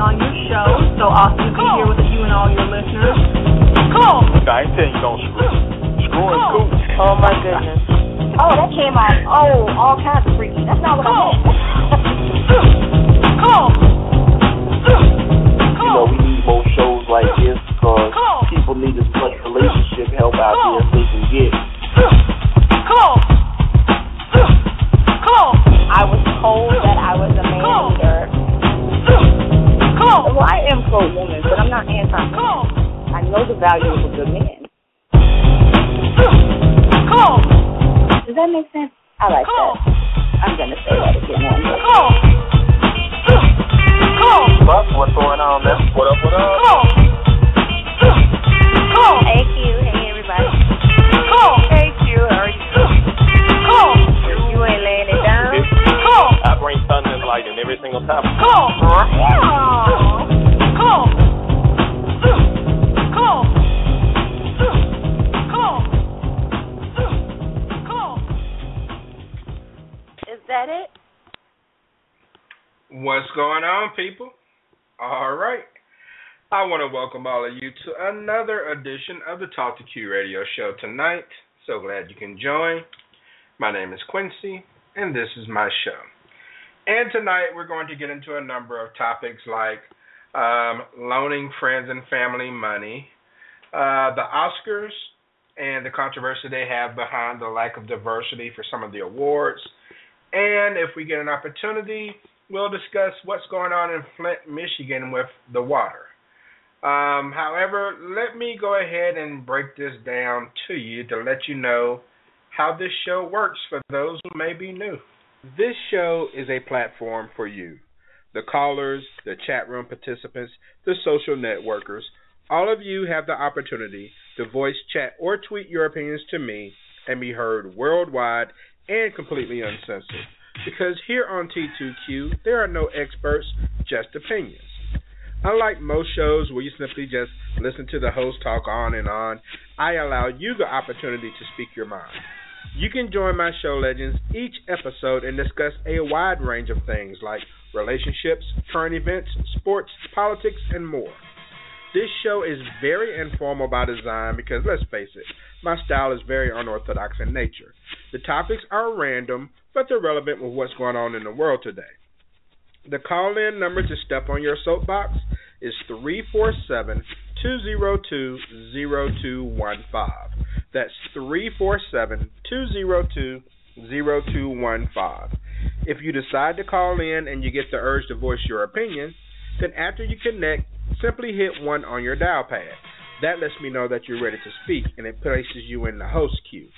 on your show. So awesome to be here with you and all your listeners. I ain't saying you don't screw. Screwing cool. Oh my goodness. Oh, that came out. Oh, all kinds of freaky. That's not what I meant. You know, we need more shows like this because people need as much relationship help out there as they can get. Well, I am pro woman, but I'm not anti man. I know the value of a good man. Does that make sense? I like that. I'm gonna say that again. One more. Buck, what's going on, man? What up, what up? Hey Q, hey everybody. Hey Q, how are you? You ain't laying it down. I bring thunder and lightning every single time. Is that it? What's going on, people? All right. I want to welcome all of you to another edition of the Talk to Q radio show tonight. So glad you can join. My name is Quincy, and this is my show. And tonight we're going to get into a number of topics like um, loaning friends and family money, uh, the Oscars, and the controversy they have behind the lack of diversity for some of the awards. And if we get an opportunity, we'll discuss what's going on in Flint, Michigan with the water. Um, however, let me go ahead and break this down to you to let you know how this show works for those who may be new. This show is a platform for you, the callers, the chat room participants, the social networkers. All of you have the opportunity to voice, chat, or tweet your opinions to me and be heard worldwide and completely uncensored. Because here on T2Q, there are no experts, just opinions. Unlike most shows where you simply just listen to the host talk on and on, I allow you the opportunity to speak your mind. You can join my show legends each episode and discuss a wide range of things like relationships, current events, sports, politics, and more. This show is very informal by design because let's face it, my style is very unorthodox in nature. The topics are random, but they're relevant with what's going on in the world today. The call in number to step on your soapbox is 347 202 0215. That's 347 202 0215. If you decide to call in and you get the urge to voice your opinion, then after you connect, simply hit 1 on your dial pad. That lets me know that you're ready to speak and it places you in the host queue.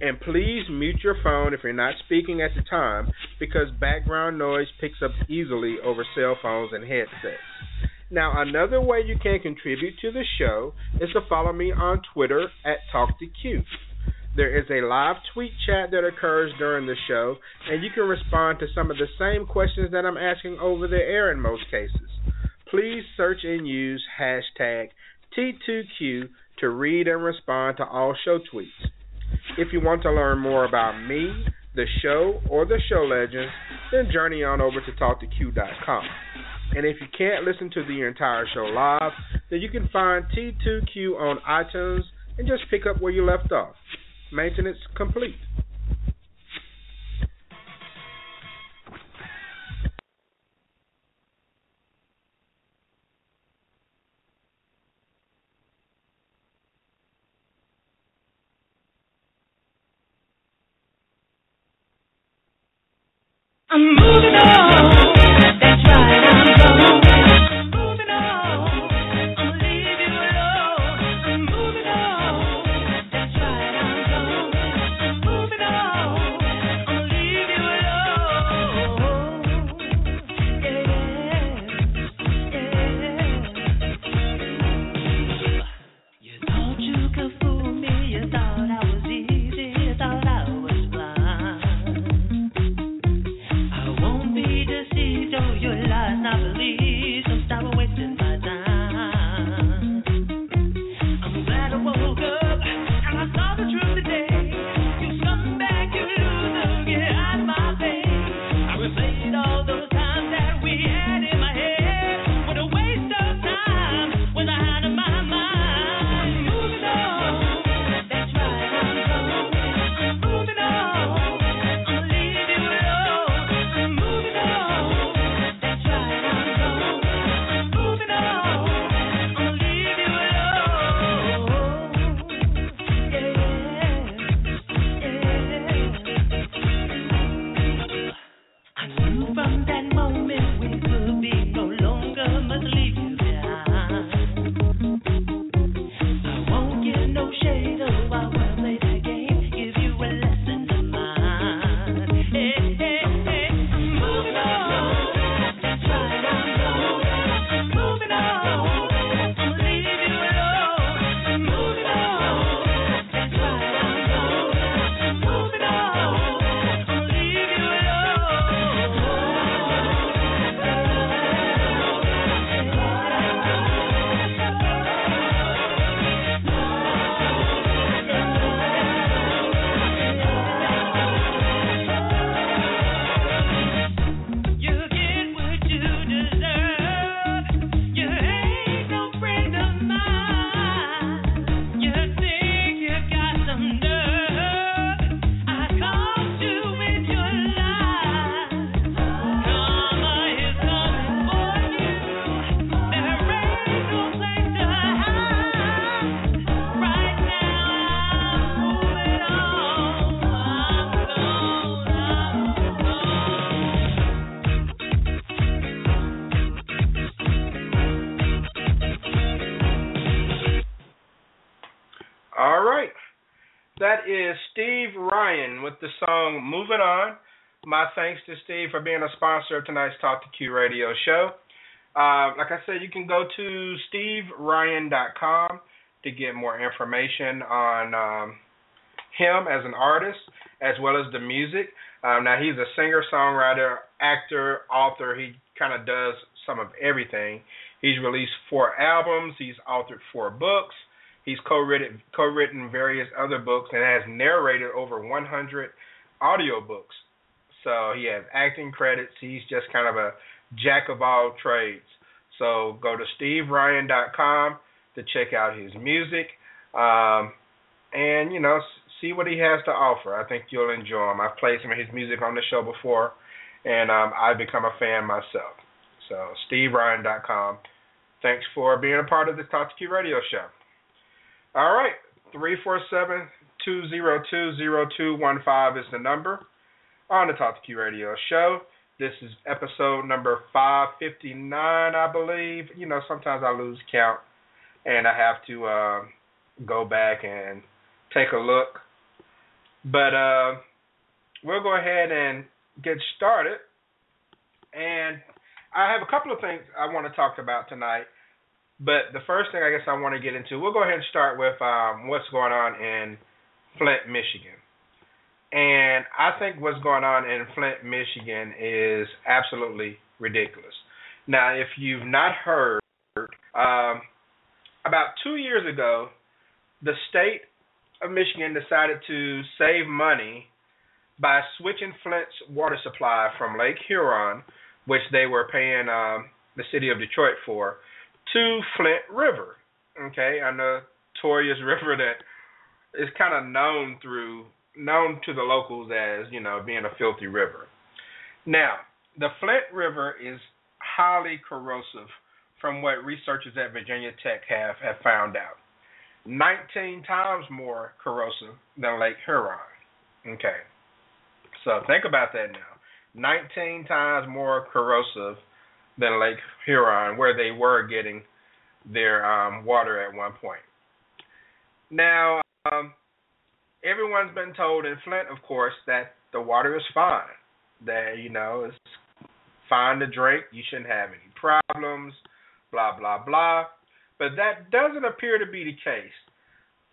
And please mute your phone if you're not speaking at the time because background noise picks up easily over cell phones and headsets. Now, another way you can contribute to the show is to follow me on Twitter at TalkToQ. There is a live tweet chat that occurs during the show, and you can respond to some of the same questions that I'm asking over the air in most cases. Please search and use hashtag T2Q to read and respond to all show tweets. If you want to learn more about me, the show, or the show legends, then journey on over to TalkToQ.com. And if you can't listen to the entire show live, then you can find T2Q on iTunes and just pick up where you left off. Maintenance complete. I'm moving on. Song Moving On. My thanks to Steve for being a sponsor of tonight's Talk to Q radio show. Uh, like I said, you can go to steveryan.com to get more information on um, him as an artist as well as the music. Um, now, he's a singer, songwriter, actor, author. He kind of does some of everything. He's released four albums, he's authored four books. He's co-written co-written various other books and has narrated over 100 audiobooks. So he has acting credits. He's just kind of a jack of all trades. So go to steveryan.com to check out his music, um, and you know see what he has to offer. I think you'll enjoy him. I've played some of his music on the show before, and um, I've become a fan myself. So steveryan.com. Thanks for being a part of the Talk to Q radio show. All right, three four seven two zero two zero two one five is the number on the Talk to Q radio show. This is episode number 559, I believe. You know, sometimes I lose count and I have to uh, go back and take a look. But uh, we'll go ahead and get started. And I have a couple of things I want to talk about tonight. But the first thing I guess I want to get into, we'll go ahead and start with um, what's going on in Flint, Michigan. And I think what's going on in Flint, Michigan is absolutely ridiculous. Now, if you've not heard, um, about two years ago, the state of Michigan decided to save money by switching Flint's water supply from Lake Huron, which they were paying um, the city of Detroit for, to Flint River. Okay, a notorious river that is kind of known through known to the locals as you know being a filthy river. Now, the Flint River is highly corrosive, from what researchers at Virginia Tech have have found out. 19 times more corrosive than Lake Huron. Okay, so think about that now. 19 times more corrosive than Lake Huron, where they were getting their um, water at one point. Now, um, everyone's been told in Flint, of course, that the water is fine. That you know it's fine to drink. You shouldn't have any problems. Blah blah blah. But that doesn't appear to be the case.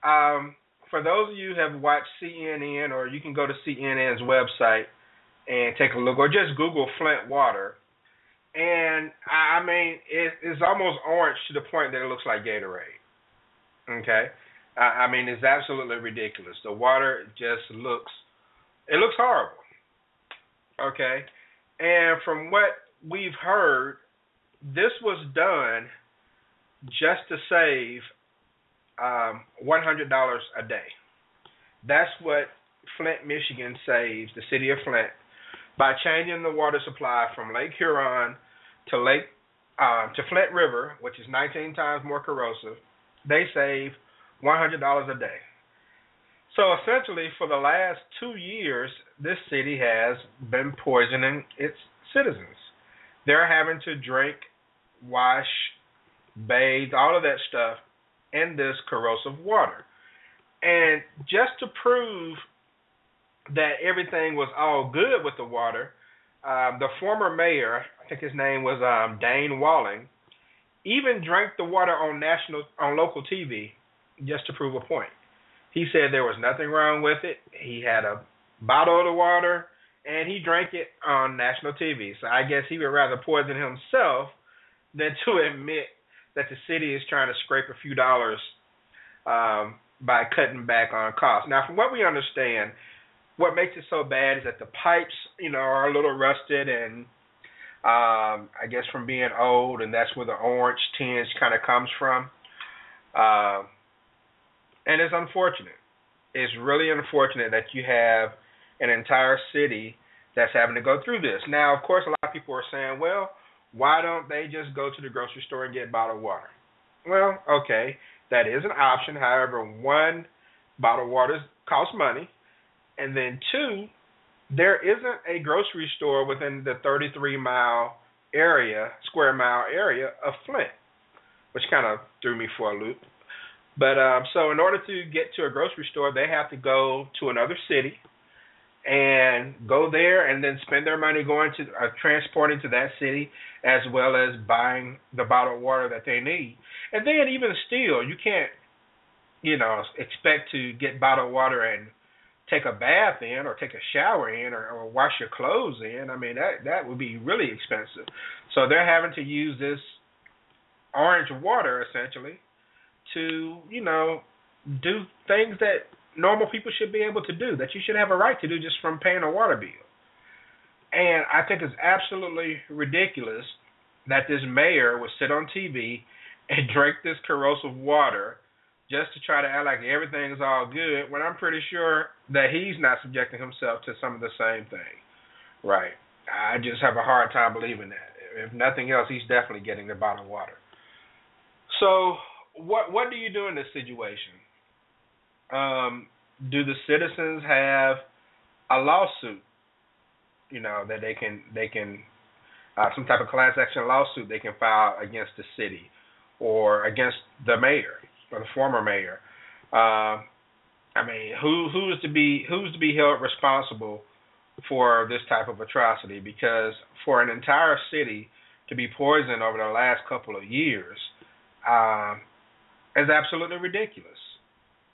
Um, for those of you who have watched CNN, or you can go to CNN's website and take a look, or just Google Flint water. And I mean, it, it's almost orange to the point that it looks like Gatorade. Okay, I, I mean, it's absolutely ridiculous. The water just looks, it looks horrible. Okay, and from what we've heard, this was done just to save um, $100 a day. That's what Flint, Michigan saves the city of Flint by changing the water supply from Lake Huron to Lake uh, to Flint River, which is 19 times more corrosive. They save $100 a day. So essentially, for the last two years, this city has been poisoning its citizens. They're having to drink wash, bathe, all of that stuff in this corrosive water. And just to prove that everything was all good with the water, um, the former mayor, I think his name was um, Dayne Walling, even drank the water on national on local TV just to prove a point. He said there was nothing wrong with it. He had a bottle of the water and he drank it on national TV. So I guess he would rather poison himself than to admit that the city is trying to scrape a few dollars um, by cutting back on costs. Now, from what we understand, what makes it so bad is that the pipes, you know, are a little rusted and um, I guess from being old, and that's where the orange tinge kind of comes from. Uh, and it's unfortunate. It's really unfortunate that you have an entire city that's having to go through this. Now, of course, a lot of people are saying, well, why don't they just go to the grocery store and get bottled water? Well, okay, that is an option. However, one, bottled water costs money, and then two, there isn't a grocery store within the 33 mile area, square mile area of Flint, which kind of threw me for a loop. But um, so in order to get to a grocery store, they have to go to another city and go there and then spend their money going to uh, transporting to that city as well as buying the bottled water that they need. And then even still, you can't, you know, expect to get bottled water and take a bath in or take a shower in or, or wash your clothes in. I mean that that would be really expensive. So they're having to use this orange water essentially to, you know, do things that normal people should be able to do, that you should have a right to do just from paying a water bill. And I think it's absolutely ridiculous that this mayor would sit on TV and drink this corrosive water just to try to act like everything is all good when I'm pretty sure that he's not subjecting himself to some of the same thing. Right. I just have a hard time believing that. If nothing else, he's definitely getting the bottled water. So what what do you do in this situation? Um, do the citizens have a lawsuit? You know that they can they can uh, some type of class action lawsuit they can file against the city or against the mayor or the former mayor. Uh, I mean, who who's to be who's to be held responsible for this type of atrocity? Because for an entire city to be poisoned over the last couple of years um, is absolutely ridiculous.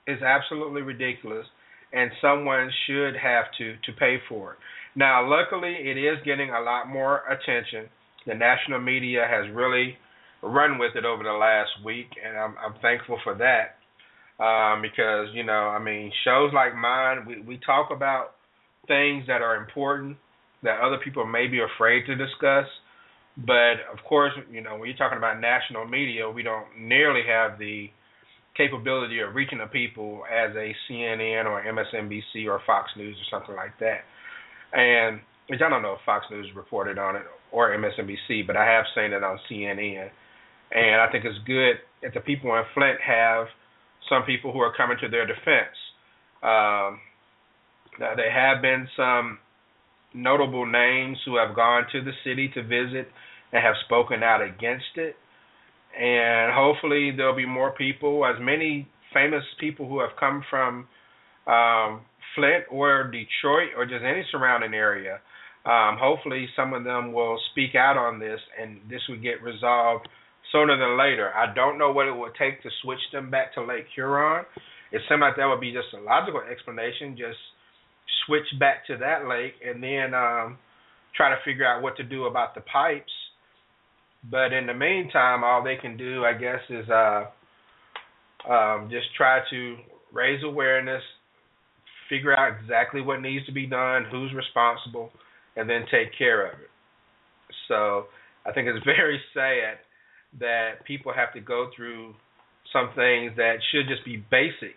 Is absolutely ridiculous, and someone should have to to pay for it. Now, luckily, it is getting a lot more attention. The national media has really run with it over the last week, and I'm I'm thankful for that. Um, because you know, I mean, shows like mine, we we talk about things that are important that other people may be afraid to discuss. But of course, you know, when you're talking about national media, we don't nearly have the capability of reaching the people as a CNN or MSNBC or Fox News or something like that. And which I don't know if Fox News reported on it or MSNBC, but I have seen it on CNN. And I think it's good that the people in Flint have some people who are coming to their defense. Um, now, there have been some notable names who have gone to the city to visit and have spoken out against it. And hopefully there'll be more people, as many famous people who have come from um, Flint or Detroit or just any surrounding area. Um, hopefully some of them will speak out on this and this would get resolved sooner than later. I don't know what it would take to switch them back to Lake Huron. It seemed like that would be just a logical explanation. Just switch back to that lake and then um, try to figure out what to do about the pipes. But in the meantime, all they can do, I guess, is uh, um, just try to raise awareness, figure out exactly what needs to be done, who's responsible, and then take care of it. So I think it's very sad that people have to go through some things that should just be basic,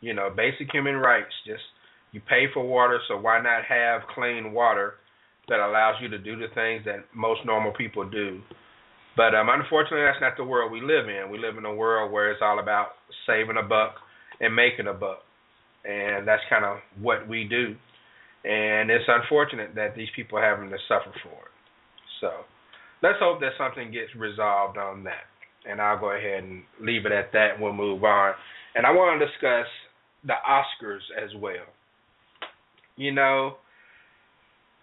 you know, basic human rights. Just you pay for water, so why not have clean water that allows you to do the things that most normal people do? But um, unfortunately, that's not the world we live in. We live in a world where it's all about saving a buck and making a buck, and that's kind of what we do. And it's unfortunate that these people are having to suffer for it. So let's hope that something gets resolved on that. And I'll go ahead and leave it at that. We'll move on. And I want to discuss the Oscars as well. You know,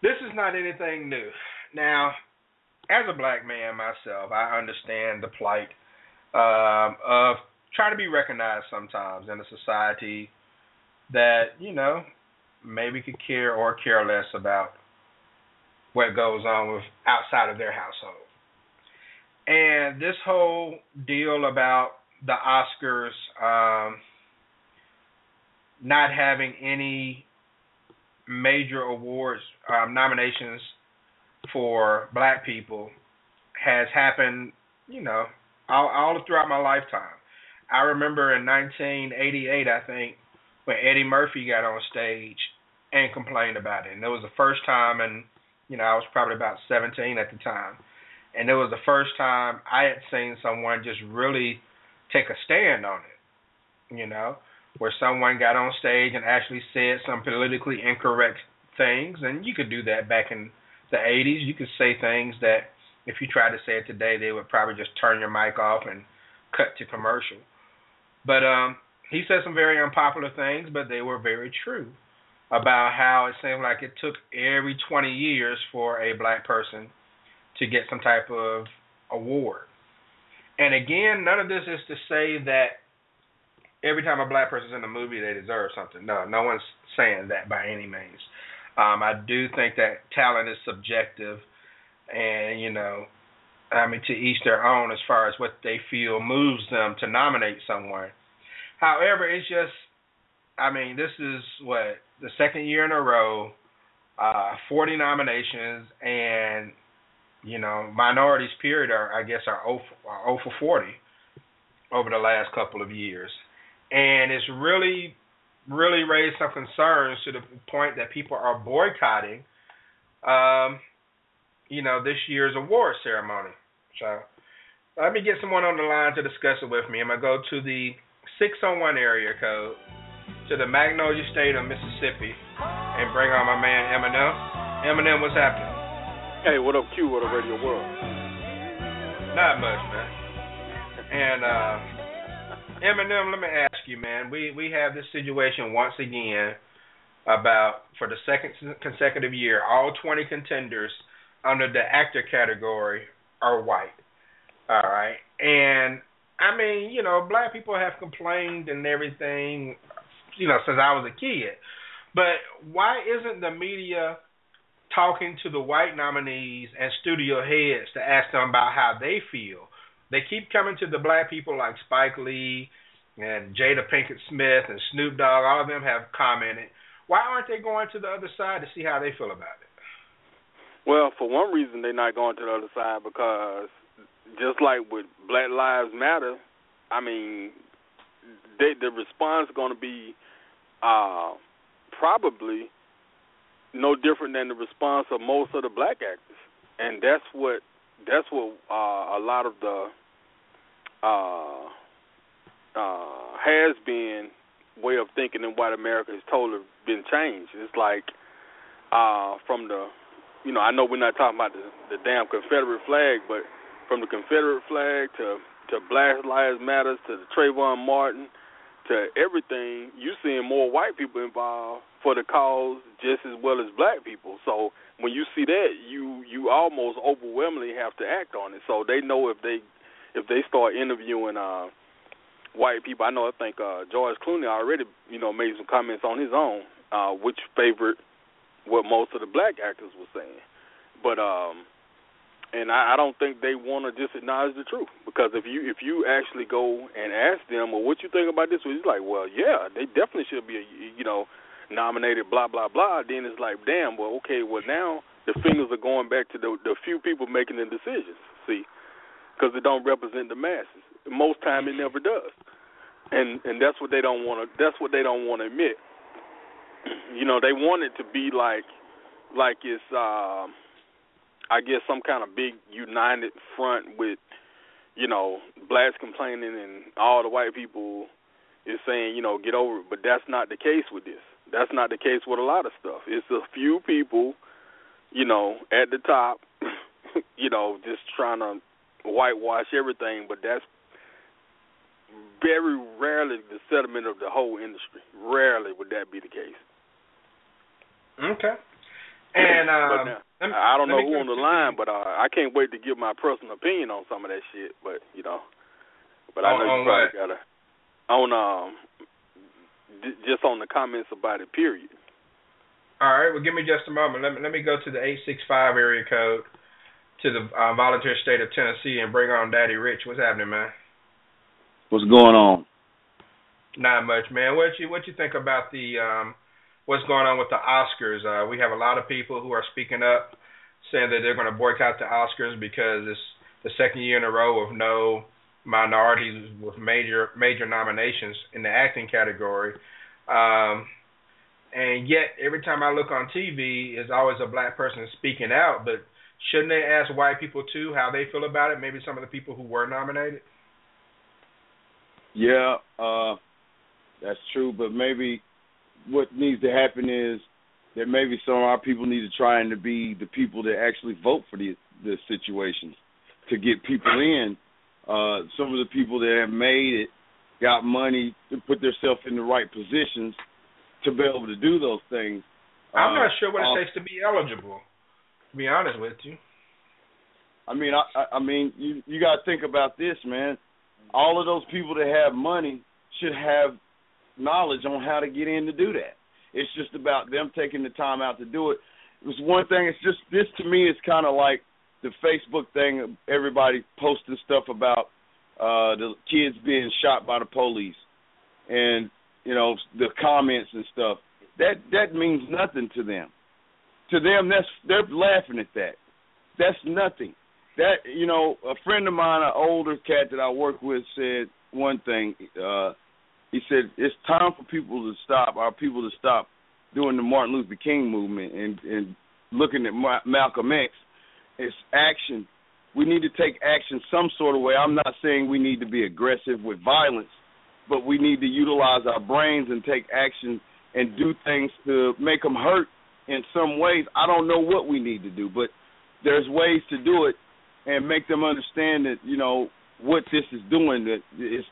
this is not anything new. Now, as a black man myself, I understand the plight um, of trying to be recognized sometimes in a society that, you know, maybe could care or care less about what goes on with outside of their household. And this whole deal about the Oscars um, not having any major awards um, nominations for black people has happened, you know, all, all throughout my lifetime. I remember in 1988, I think, when Eddie Murphy got on stage and complained about it. And it was the first time, and, you know, I was probably about 17 at the time. And it was the first time I had seen someone just really take a stand on it, you know, where someone got on stage and actually said some politically incorrect things. And you could do that back in the 80s. You could say things that if you tried to say it today, they would probably just turn your mic off and cut to commercial. But um, he said some very unpopular things, but they were very true about how it seemed like it took every 20 years for a black person to get some type of award. And again, none of this is to say that every time a black person's in a movie they deserve something. No, no one's saying that by any means. Um, I do think that talent is subjective, and you know, I mean, to each their own as far as what they feel moves them to nominate someone. However, it's just, I mean, this is what the second year in a row, uh, 40 nominations, and you know, minorities period are, I guess, are 0 for, are 0 for 40 over the last couple of years, and it's really, really raised some concerns to the point that people are boycotting, um, you know, this year's award ceremony. So, let me get someone on the line to discuss it with me. I'm gonna go to the 601 area code to the Magnolia State of Mississippi and bring on my man Eminem. Eminem, what's happening? Hey, what up, Q? What up, Radio World? Not much, man. And uh, Eminem, let me ask you, man. We we have this situation once again about for the second consecutive year, all 20 contenders under the actor category are white. All right, and I mean, you know, black people have complained and everything, you know, since I was a kid. But why isn't the media talking to the white nominees and studio heads to ask them about how they feel? They keep coming to the black people like Spike Lee and Jada Pinkett Smith and Snoop Dogg. All of them have commented. Why aren't they going to the other side to see how they feel about it? Well, for one reason, they're not going to the other side because just like with Black Lives Matter, I mean, they, the response is going to be uh, probably no different than the response of most of the black actors, and that's what that's what uh, a lot of the uh, uh, has been way of thinking in white America has totally been changed. It's like uh, from the, you know, I know we're not talking about the, the damn Confederate flag, but from the Confederate flag to to Black Lives Matter to the Trayvon Martin to everything, you seeing more white people involved for the cause just as well as black people. So when you see that, you you almost overwhelmingly have to act on it. So they know if they if they start interviewing uh white people, I know I think uh George Clooney already, you know, made some comments on his own, uh, which favored what most of the black actors were saying. But um and I, I don't think they want to just acknowledge the truth because if you if you actually go and ask them, well, what you think about this? Well, it's like, well, yeah, they definitely should be, you know, nominated, blah blah blah. Then it's like, damn, well, okay, well now the fingers are going back to the the few people making the decisions. See, because it don't represent the masses. Most time it never does, and and that's what they don't want to. That's what they don't want to admit. You know, they want it to be like like it's. Uh, I guess some kind of big united front with, you know, blacks complaining and all the white people is saying, you know, get over it. But that's not the case with this. That's not the case with a lot of stuff. It's a few people, you know, at the top you know, just trying to whitewash everything, but that's very rarely the sentiment of the whole industry. Rarely would that be the case. Okay. And um, now, me- I don't know who on the line, but uh, I can't wait to give my personal opinion on some of that shit. But you know, but I know on you probably gotta on um j- just on the comments about it. Period. All right. Well, give me just a moment. Let me let me go to the eight six five area code to the uh, volunteer state of Tennessee and bring on Daddy Rich. What's happening, man? What's going on? Not much, man. What you what you think about the um what's going on with the Oscars? Uh we have a lot of people who are speaking up saying that they're going to boycott the Oscars because it's the second year in a row of no minorities with major major nominations in the acting category. Um and yet every time I look on TV it's always a black person speaking out, but shouldn't they ask white people too how they feel about it? Maybe some of the people who were nominated? Yeah, uh, that's true. But maybe what needs to happen is that maybe some of our people need to try and to be the people that actually vote for the the situations to get people in. Uh, some of the people that have made it got money to put themselves in the right positions to be able to do those things. I'm Uh, not sure what it uh, takes to be eligible. To be honest with you. I mean, I, I- I mean, you you got to think about this, man. All of those people that have money should have knowledge on how to get in to do that. It's just about them taking the time out to do it. It was one thing. It's just this to me is kind of like the Facebook thing. Everybody posting stuff about uh the kids being shot by the police, and you know the comments and stuff. That that means nothing to them. To them, that's they're laughing at that. That's nothing that you know, a friend of mine, an older cat that I work with, said one thing. Uh, he said it's time for people to stop, our people to stop doing the Martin Luther King movement and and looking at Ma- Malcolm X. It's action. We need to take action some sort of way. I'm not saying we need to be aggressive with violence, but we need to utilize our brains and take action and do things to make them hurt in some ways. I don't know what we need to do, but there's ways to do it and make them understand that you know what this is doing. That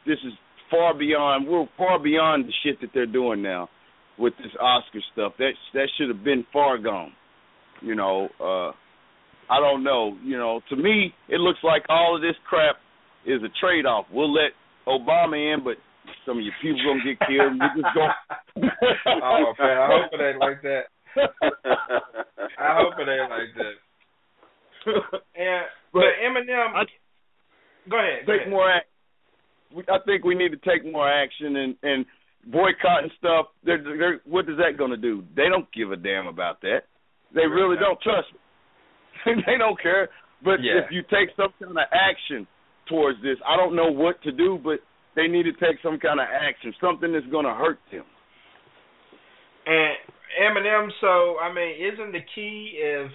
this is far beyond. We're far beyond the shit that they're doing now with this Oscar stuff. That that should have been far gone. You know, uh, I don't know. You know, to me, it looks like all of this crap is a trade off. We'll let Obama in, but some of your people gonna get killed. We just go. oh man, I hope it ain't like that. I hope it ain't like that. And but, But Eminem, I- go ahead. Go take ahead. more act. I think we need to take more action and boycott and boycotting stuff. They're, they're, what is that going to do? They don't give a damn about that. They really don't trust me. they don't care. But Yeah. if you take some kind of action towards this, I don't know what to do, but they need to take some kind of action, something that's going to hurt them. And Eminem, so I mean, isn't the key is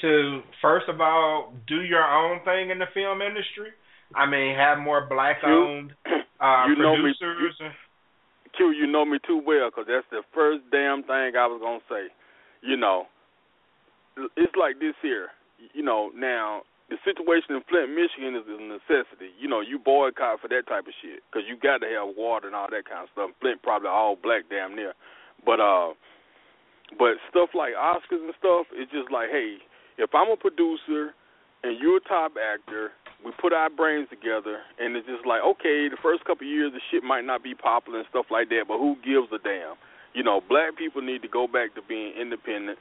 to first of all do your own thing in the film industry? I mean, have more black-owned uh, You know me- producers. Q, you know me too well because that's the first damn thing I was gonna say. You know, it's like this here. You know, now the situation in Flint, Michigan is a necessity. You know, you boycott for that type of shit 'cause you got to have water and all that kind of stuff. Flint probably all black damn near, but uh, but stuff like Oscars and stuff, it's just like, hey, if I'm a producer and you're a top actor, we put our brains together, and it's just like, okay, the first couple of years the shit might not be popular and stuff like that, but who gives a damn? You know, black people need to go back to being independent.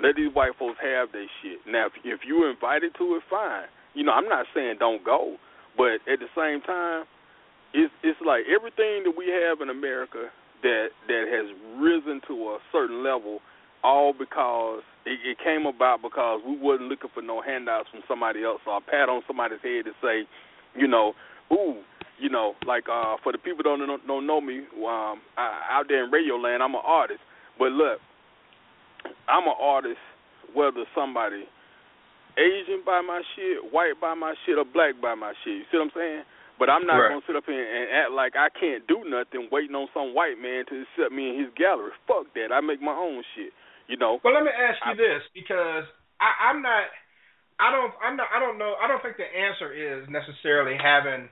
Let these white folks have their shit. Now, if, if you're invited to it, fine. You know, I'm not saying don't go, but at the same time, it's it's like everything that we have in America that that has risen to a certain level, all because it, it came about because we wasn't looking for no handouts from somebody else or a pat on somebody's head to say, you know, ooh, you know, like uh for the people that don't don't, know me, um, I, out there in radio land, I'm an artist. But look, I'm an artist whether somebody Asian buy my shit, white buy my shit, or black buy my shit. You see what I'm saying? But I'm not Right. gonna sit up here and act like I can't do nothing, waiting on some white man to accept me in his gallery. Fuck that. I make my own shit. You know. Well, let me ask you I- this because I, I'm not. I don't I'm not I don't know I don't think the answer is necessarily having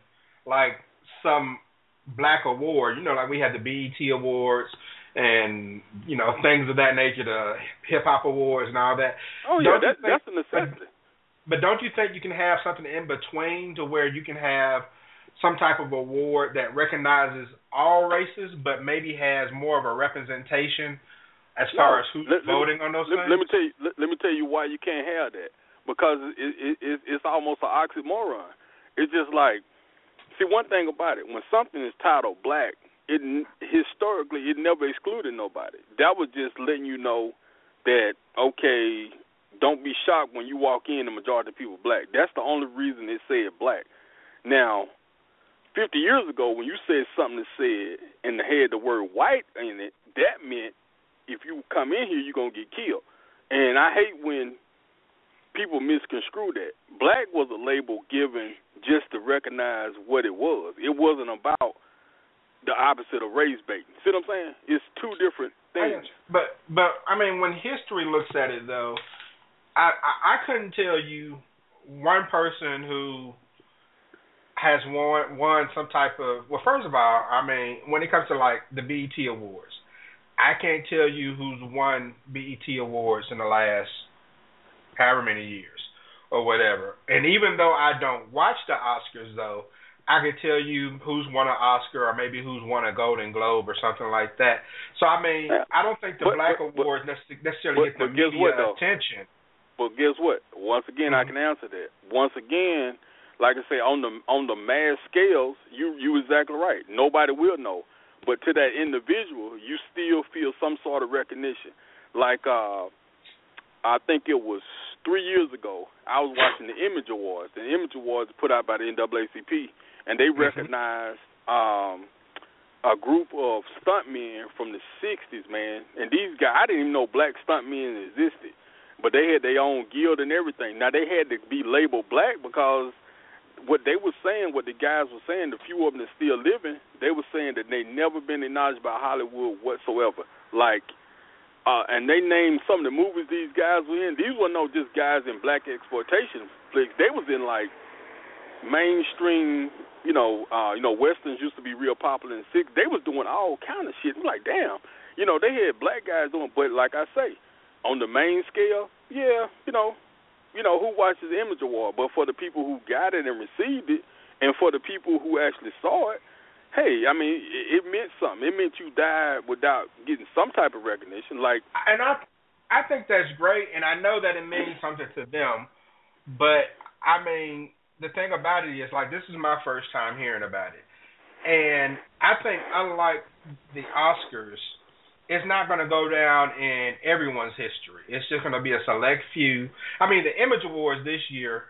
like some black award. You know, like we had the BET awards and you know things of that nature, the hip hop awards and all that. Oh yeah, that, think- that's a necessity. But don't you think you can have something in between to where you can have some type of award that recognizes all races, but maybe has more of a representation as far as who's let- let me- voting on those Let, things? let me tell you. Let, let me tell you why you can't have that. Because it, it, it, it's almost an oxymoron. It's just like, see, one thing about it, when something is titled black, it historically it never excluded nobody. That was just letting you know that okay, don't be shocked when you walk in the majority of people black. That's the only reason it said black. Now, fifty years ago, when you said something that said and had the word white in it, that meant if you come in here, you're gonna get killed. And I hate when people misconstrue that. Black was a label given just to recognize what it was. It wasn't about the opposite of race baiting. See what I'm saying? It's two different things. But but I mean, when history looks at it though, I, I I couldn't tell you one person who has won won some type of well. First of all, I mean, when it comes to like the BET awards, I can't tell you who's won BET awards in the last however many years or whatever. And even though I don't watch the Oscars though, I can tell you who's won an Oscar or maybe who's won a Golden Globe or something like that. So I mean, Yeah. I don't think the But- Black but- awards necess- necessarily but- get the media what, attention. But guess what? Once again, I Mhm. can answer that. Once again, like I say, on the on the mass scales, you you exactly right. Nobody will know, but to that individual, you still feel some sort of recognition. Like uh, I think it was three years ago. I was watching the Image Awards. The Image Awards put out by the NAACP, and they recognized um, a group of stuntmen from the '60s, man. And these guys, I didn't even know black stuntmen existed but they had their own guild and everything. Now they had to be labeled black because what they were saying, what the guys were saying, the few of them that still living, they were saying that they never been acknowledged by Hollywood whatsoever. Like, uh, and they named some of the movies these guys were in. These were no just guys in black exploitation flicks. They was in like mainstream, you know, uh, you know, westerns used to be real popular in six. They was doing all kind of shit. I'm like, damn, you know, they had black guys doing, but like I say, on the main scale, yeah, you know, you know who watches the Image Award, but for the people who got it and received it, and for the people who actually saw it, hey, I mean, it, it meant something. It meant you died without getting some type of recognition. Like, and I I think that's great, and I know that it means something to them. But I mean, the thing about it is, like, this is my first time hearing about it, and I think unlike the Oscars, it's not going to go down in everyone's history. It's just going to be a select few. I mean, the Image Awards this year.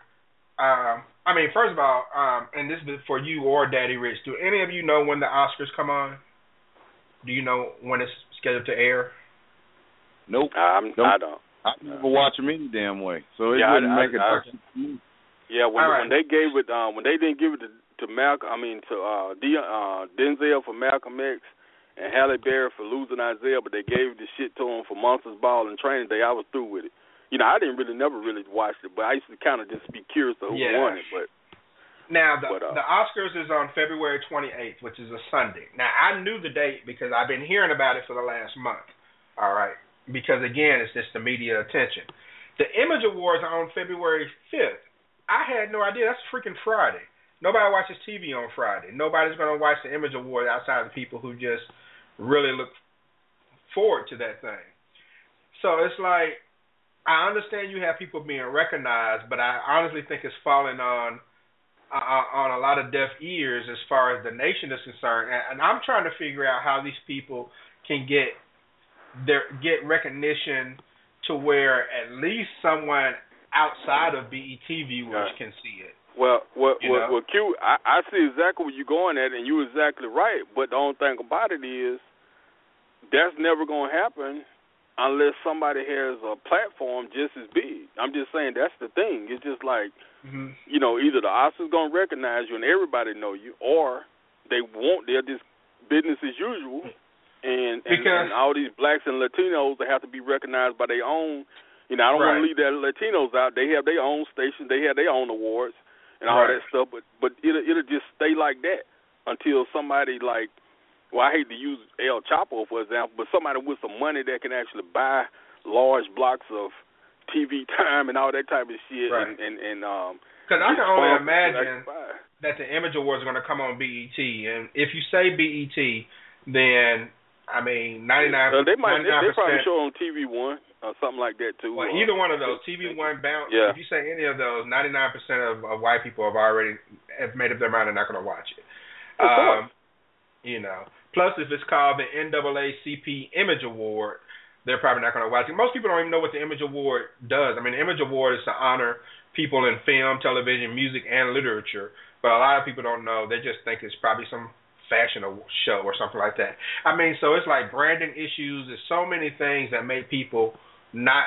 Um, I mean, first of all, um, and this is for you or Daddy Rich. Do any of you know when the Oscars come on? Do you know when it's scheduled to air? Nope. I'm, Nope. I don't. I never watch them any damn way, so it Yeah, wouldn't I- make a I- difference. Yeah, when right. when they gave it, um, when they didn't give it to, to Malcolm, I mean to uh, De, uh, Denzel for Malcolm X and Halle Berry for losing Isaiah, but they gave the shit to him for Monsters Ball and Training Day. I was through with it. You know, I didn't really never really watch it, but I used to kind of just be curious to who Yeah. won it. But Now the But, uh, the Oscars is on February 28th, which is a Sunday. Now I knew the date because I've been hearing about it for the last month. All right, because again, it's just the media attention. The Image Awards are on February 5th. I had no idea. That's freaking Friday. Nobody watches TV on Friday. Nobody's going to watch the Image Awards outside of the people who just really look forward to that thing. So it's like I understand you have people being recognized, but I honestly think it's falling on uh, on a lot of deaf ears as far as the nation is concerned, and, and I'm trying to figure out how these people can get their get recognition to where at least someone outside of BET viewers Right. can see it. well, well, You well, know? well, Q, I, I see exactly where you're going at, and you're exactly right. But the only thing about it is that's never going to happen unless somebody has a platform just as big. I'm just saying that's the thing. It's just like Mm-hmm. you know, either the Oscars gonna recognize you and everybody know you, or they won't. They're just business as usual, and and, Because- and all these blacks and Latinos that have to be recognized by their own, You know, I don't want to leave the Latinos out. They have their own station. They have their own awards and all Right. that stuff. But but it'll it'll just stay like that until somebody like, well, I hate to use El Chapo for example, but somebody with some money that can actually buy large blocks of TV time and all that type of shit. Right. And and, and um. Because I can only imagine can that the Image Awards are going to come on BET, and if you say BET, then I mean ninety nine. Uh, they might they, they probably show on TV One or something like that too. Well, either one of those, TV One, Bounce. Yeah. If you say any of those, ninety nine percent of white people have already have made up their mind they're not going to watch it. Of course. Um, you know. Plus, if it's called the NAACP Image Award, they're probably not going to watch it. Most people don't even know what the Image Award does. I mean, the Image Award is to honor people in film, television, music, and literature. But a lot of people don't know. They just think it's probably some fashion show or something like that. I mean, so it's like branding issues. There's so many things that make people not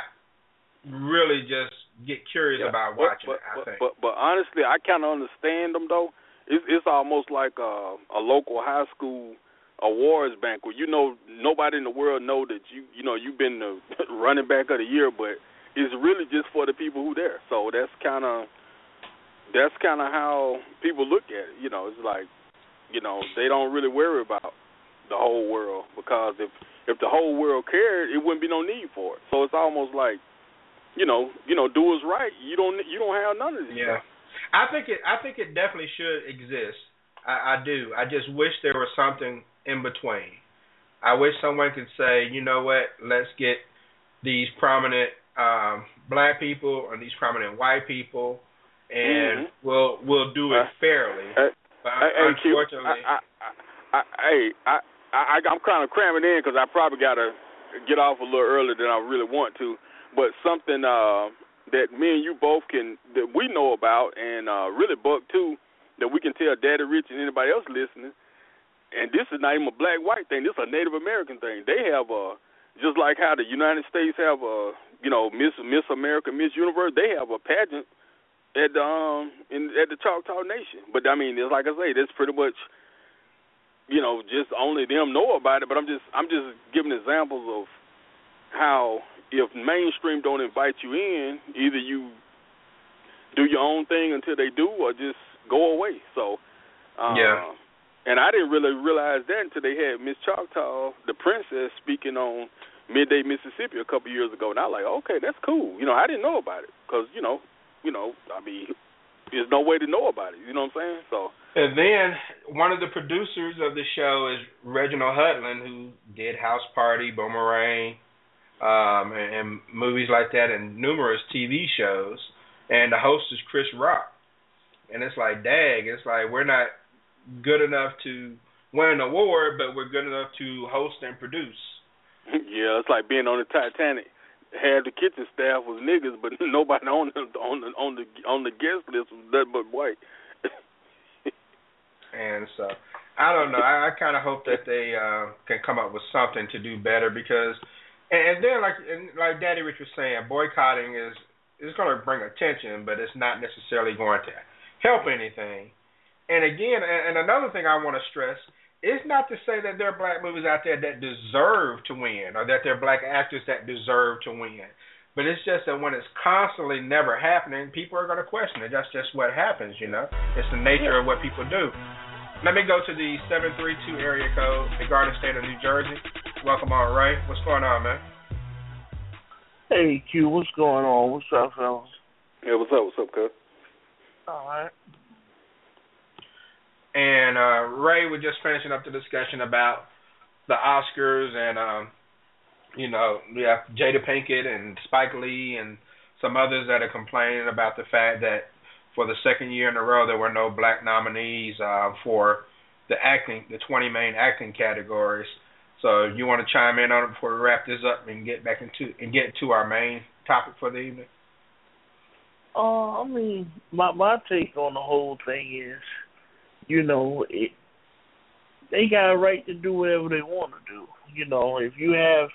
really just get curious Yeah, about but- watching but, it. I but, think. But, but honestly, I kind of understand them though. It's it's almost like a, a local high school awards banquet. You know, nobody in the world know that you you know you've been the running back of the year, but it's really just for the people who there. So that's kind of that's kind of how people look at it. You know, it's like you know they don't really worry about the whole world because if if the whole world cared, it wouldn't be no need for it. So it's almost like you know, you know, do us right. You don't you don't have none of this. Yeah, I think it. I think it definitely should exist. I, I do. I just wish there was something in between. I wish someone could say, you know what? Let's get these prominent um, black people and these prominent white people, and Mhm. we'll we'll do it Uh, fairly. Hey, but hey, hey, Q, unfortunately, I, I, I, I, hey, I, I'm kind of cramming in because I probably got to get off a little earlier than I really want to. But something uh, that me and you both can that we know about, and uh, really Buck too, that we can tell Daddy Rich and anybody else listening. And this is not even a black white thing. This is a Native American thing. They have a just like how the United States have a you know Miss Miss America, Miss Universe. They have a pageant at the um in at the Choctaw Nation. But I mean, it's like I say, that's pretty much you know just only them know about it. But I'm just I'm just giving examples of how if mainstream don't invite you in, either you do your own thing until they do, or just go away. So uh, Yeah. And I didn't really realize that until they had Miss Choctaw, the princess, speaking on Midday Mississippi a couple years ago, and I was like, okay, that's cool. You know, I didn't know about it because you know, you know, I mean, there's no way to know about it. You know what I'm saying? So And then one of the producers of the show is Reginald Hudlin, who did House Party, Boomerang, um, and, and movies like that, and numerous TV shows. And the host is Chris Rock. And it's like, dag, it's like we're not good enough to win an award, but we're good enough to host and produce. yeah, it's like being on the Titanic. Had the kitchen staff was niggas, but nobody on the on the on the on the guest list was nothing but white. And so I don't know. I, I kind of hope that they uh, can come up with something to do better because, and, and then like and like Daddy Rich was saying, boycotting is is going to bring attention, but it's not necessarily going to help anything. And again, and, and another thing I want to stress. It's not to say that there are black movies out there that deserve to win, or that there are black actors that deserve to win. But it's just that when it's constantly never happening, people are going to question it. That's just what happens, you know. It's the nature of what people do. Let me go to the 732 area code, the Garden State of New Jersey. Welcome on, Ray. What's going on, man? Hey Q, what's going on? What's up, fellas? Yeah, what's up? What's up, cuz? All right. And uh, Ray was just finishing up the discussion about the Oscars and, um, you know, we have Jada Pinkett and Spike Lee and some others that are complaining about the fact that for the second year in a row there were no black nominees uh, for the acting, the 20 main acting categories. So you want to chime in on it before we wrap this up and get back into and get to our main topic for the evening? Uh, I mean, my my take on the whole thing is, you know, it they got a right to do whatever they want to do. You know, if you have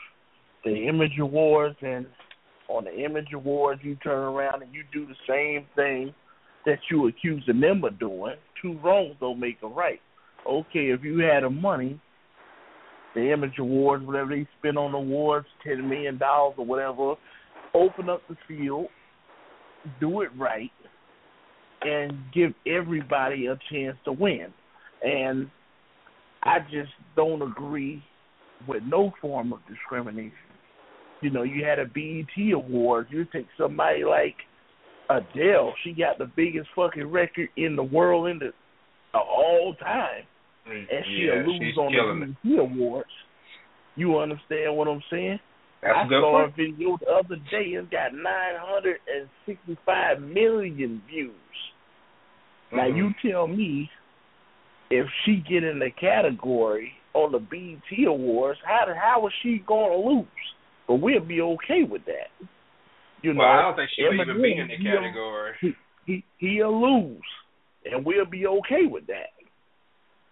the Image Awards and on the Image Awards you turn around and you do the same thing that you accusing them of doing, two wrongs don't make a right. Okay, if you had the money, the Image Awards, whatever they spend on awards, ten million dollars or whatever, open up the field, do it right, and give everybody a chance to win. And I just don't agree with no form of discrimination. You know, you had a BET award. You take somebody like Adele. She got the biggest fucking record in the world in the of all time, and she'll lose on the. BET awards. You understand what I'm saying? That's I a good saw point. a video the other day. It's got 965 million views. Now Mhm. you tell me if she get in the category on the BET Awards, how how is she going to lose? But we'll be okay with that. You know, well, I don't think she'll even be in the category. He, he he'll lose, and we'll be okay with that.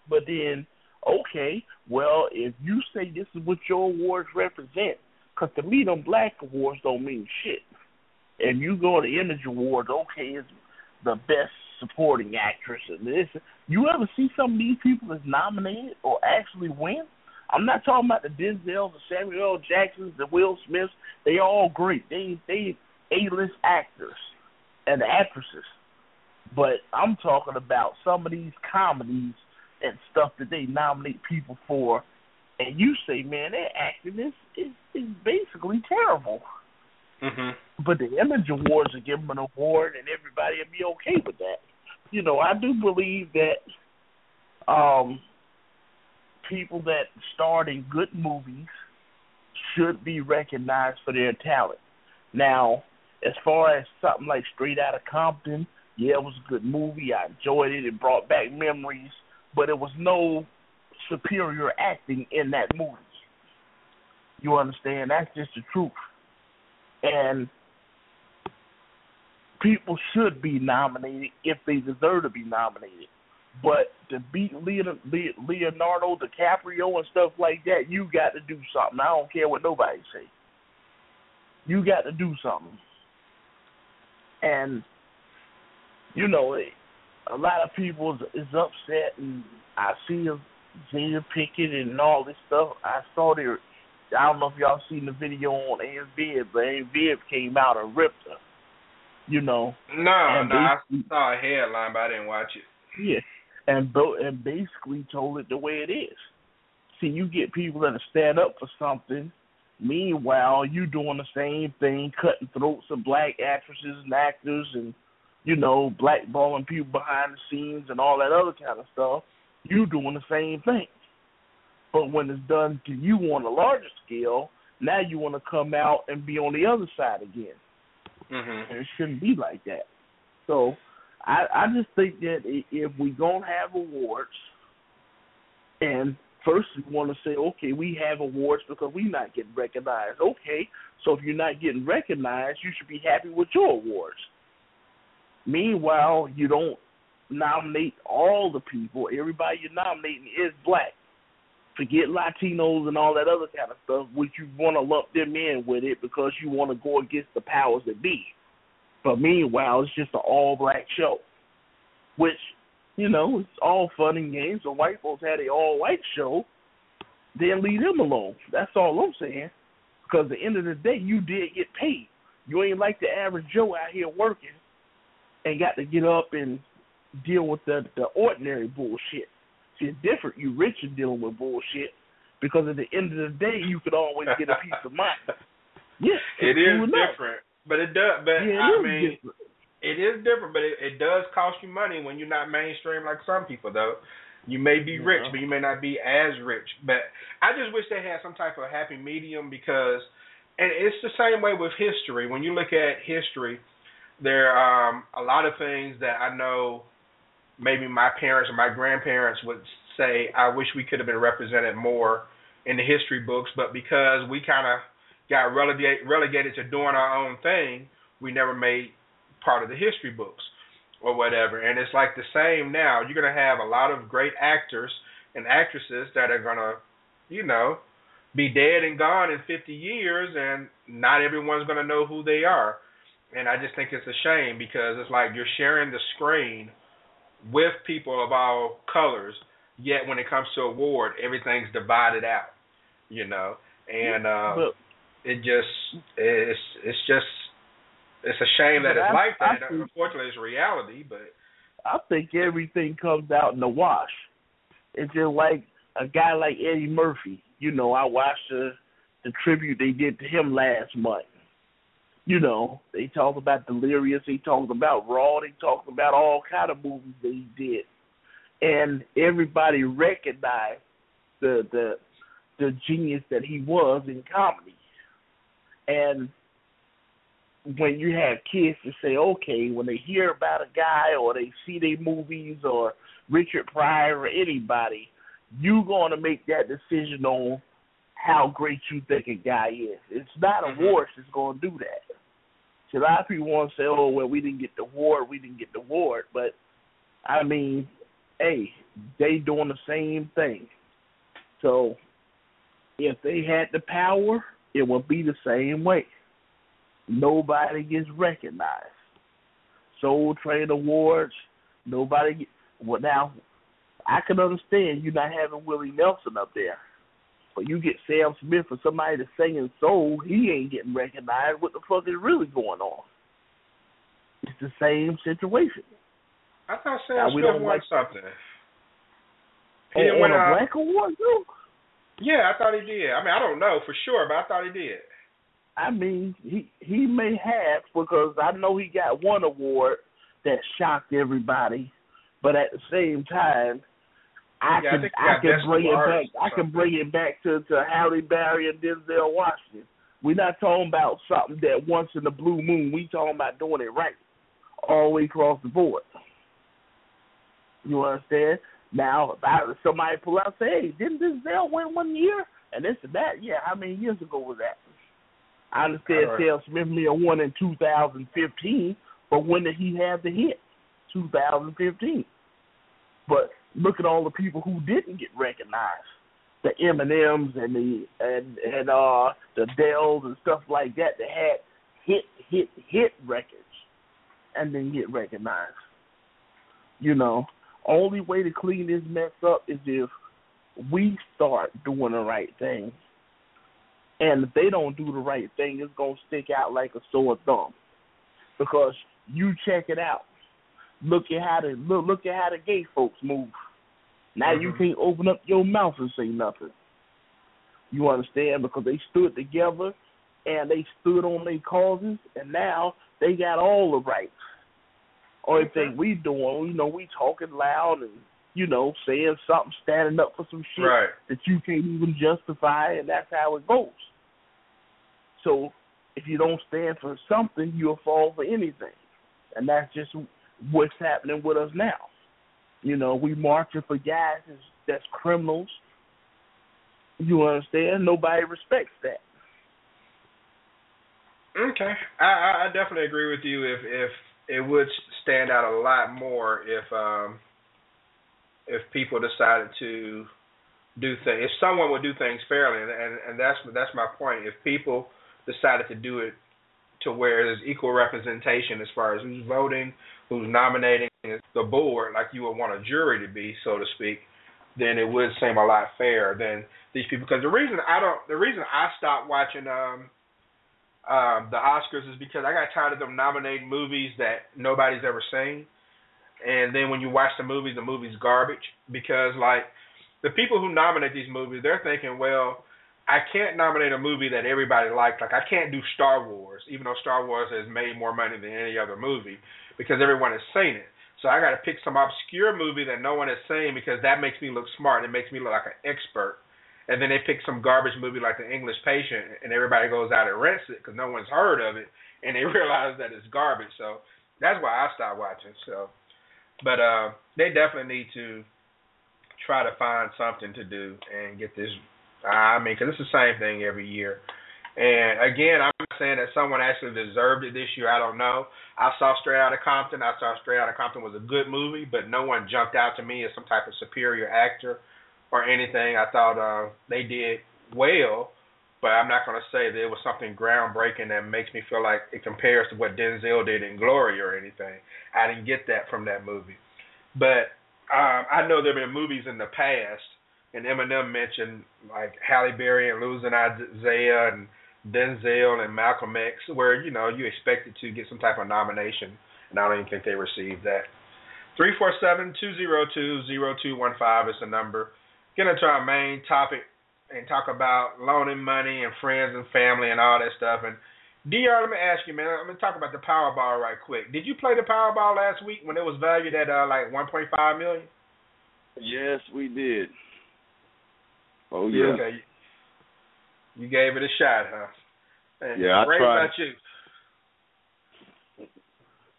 But then, okay, well, if you say this is what your awards represent, because to me, them black awards don't mean shit. And you go to Image Awards, okay, it's the best supporting actress and this. You ever see some of these people that's nominated or actually win? I'm not talking about the Denzels, the Samuel L. Jacksons, the Will Smiths. They are all great. They they A-list actors and actresses. But I'm talking about some of these comedies and stuff that they nominate people for, and you say, man, their acting is is, is basically terrible. hmm But the Image Awards will give them an award, and everybody will be okay with that. You know, I do believe that um, people that starred in good movies should be recognized for their talent. Now, as far as something like Straight Outta Compton, yeah, it was a good movie. I enjoyed it. It brought back memories, but it was no superior acting in that movie. You understand? That's just the truth. And people should be nominated if they deserve to be nominated. But to beat Leonardo, DiCaprio and stuff like that, you got to do something. I don't care what nobody say. You got to do something. And you know, a lot of people is, upset, and I see Jada Pinkett and all this stuff. I saw their. I don't know if y'all seen the video on Aunt but Aunt came out and ripped her. You know, No, no, I saw a headline, but I didn't watch it. Yeah, and bo- and basically told it the way it is. See, you get people that stand up for something. Meanwhile, you doing the same thing, cutting throats of black actresses and actors, and you know, blackballing people behind the scenes and all that other kind of stuff. You doing the same thing. But when it's done to you on a larger scale, now you want to come out and be on the other side again Mhm. and it shouldn't be like that. So I I just think that if we gonna have awards, and first we want to say, okay, we have awards because we're not getting recognized. Okay, so if you're not getting recognized, you should be happy with your awards. Meanwhile, you don't nominate all the people. Everybody you're nominating is black. Forget Latinos and all that other kind of stuff, which you want to lump them in with it because you want to go against the powers that be. But meanwhile, it's just an all black show, which, you know, it's all fun and games. So white folks had an all white show, then leave them alone. That's all I'm saying. Because at the end of the day, you did get paid. You ain't like the average Joe out here working and got to get up and deal with the the ordinary bullshit. See, it's different. You rich and dealing with bullshit because at the end of the day, you could always get a peace of mind. Yeah, it's is different, but it does. But Yeah, I mean, different. it is different, but it, it does cost you money when you're not mainstream like some people. Though you may be rich, but you may not be as rich. But I just wish they had some type of happy medium because, and it's the same way with history. When you look at history, there are um, a lot of things that I know maybe my parents or my grandparents would say I wish we could have been represented more in the history books, but because we kind of got relegated relegated to doing our own thing, we never made part of the history books or whatever. And it's like the same now. You're gonna have a lot of great actors and actresses that are gonna, you know, be dead and gone in 50 years, and not everyone's gonna know who they are. And I just think it's a shame because it's like you're sharing the screen with people of all colors, yet when it comes to award, everything's divided out, you know. And uh, But it just it's it's just it's a shame that it's I- like I that. think- Unfortunately, it's reality. But I think everything comes out in the wash. It's just like a guy like Eddie Murphy. You know, I watched the the tribute they did to him last month. You know, they talked about Delirious, they talked about Raw, they talked about all kind of movies that he did, and everybody recognized the the the genius that he was in comedy. And when you have kids to say, okay, when they hear about a guy or they see their movies or Richard Pryor or anybody, you're going to make that decision on how great you think a guy is. It's not Mhm. awards that's going to do that. So a lot of people want to say, oh, well, we didn't get the award, we didn't get the award. But, I mean, hey, they doing the same thing. So if they had the power, it would be the same way. Nobody gets recognized. Soul Train Awards, nobody. Get, well, now I can understand you not having Willie Nelson up there, but you get Sam Smith or somebody that's singing soul, he ain't getting recognized. What the fuck is really going on? It's the same situation. I thought Sam Now, Smith won like- something. He oh, On, didn't on win a a- Black Award, too. Yeah, I thought he did. I mean, I don't know for sure, but I thought he did. I mean, he he may have because I know he got one award that shocked everybody, but at the same time, I Yeah, can he I, can bring it back. I can bring it back to to Halle Berry and Denzel Washington. We're not talking about something that once in the blue moon. We talking about doing it right, all the way across the board. You understand? Now, if I, somebody pull out and say, "Hey, didn't this Denzel win one year?" and this and that, yeah, how many years ago was that? I understand right. Sam Smith may have won in 2015, but when did he have the hit? 2015. But look at all the people who didn't get recognized. The Eminems and the and and uh the Dells and stuff like that that had hit hit hit records and didn't get recognized. You know, only way to clean this mess up is if we start doing the right thing. And if they don't do the right thing, it's gonna stick out like a sore thumb. Because you check it out. Look at how the look look at how the gay folks move. Now you Mhm. can't open up your mouth and say nothing. You understand? Because they stood together and they stood on their causes and now they got all the rights. Only thing we doing, you know, we talking loud and, you know, saying something, standing up for some shit Right. that you can't even justify, and that's how it goes. So if you don't stand for something, you'll fall for anything, and that's just what's happening with us now. You know, we marching for guys that's, that's criminals. You understand? Nobody respects that. Okay, I, I I definitely agree with you. If if it would stand out a lot more if um if people decided to do things, if someone would do things fairly, and and, and that's that's my point. If people decided to do it to where there's equal representation as far as who's voting, who's nominating the board, like you would want a jury to be, so to speak, then it would seem a lot fairer than these people. Because the reason I don't, the reason I stopped watching um um, the Oscars is because I got tired of them nominating movies that nobody's ever seen, and then when you watch the movies, the movie's garbage because like the people who nominate these movies, they're thinking, well, I can't nominate a movie that everybody liked. Like I can't do Star Wars, even though Star Wars has made more money than any other movie because everyone has seen it. So I got to pick some obscure movie that no one has seen because that makes me look smart. And it makes me look like an expert and then they pick some garbage movie like The English Patient, and everybody goes out and rents it because no one's heard of it, and they realize that it's garbage. So that's why I stopped watching. So, but uh, they definitely need to try to find something to do and get this. I mean, because it's the same thing every year. And again, I'm not saying that someone actually deserved it this year. I don't know. I saw Straight Outta Compton. I saw Straight Outta Compton was a good movie, but no one jumped out to me as some type of superior actor or anything. I thought uh, they did well, but I'm not going to say that it was something groundbreaking that makes me feel like it compares to what Denzel did in Glory or anything. I didn't get that from that movie. But um, I know there have been movies in the past, and Eminem mentioned like Halle Berry and Losing Isaiah and Denzel and Malcolm X, where you know you expected to get some type of nomination, and I don't even think they received that. Three four seven two zero two zero two one five is the number. Get into our main topic and talk about loaning money and friends and family and all that stuff. And Dr, let me ask you, man. I'm gonna talk about the Powerball right quick. Did you play the Powerball last week when it was valued at uh, like 1.5 million? Yes, we did. Oh yeah. Okay. You gave it a shot, huh? And Yeah, I Ray, tried. about you?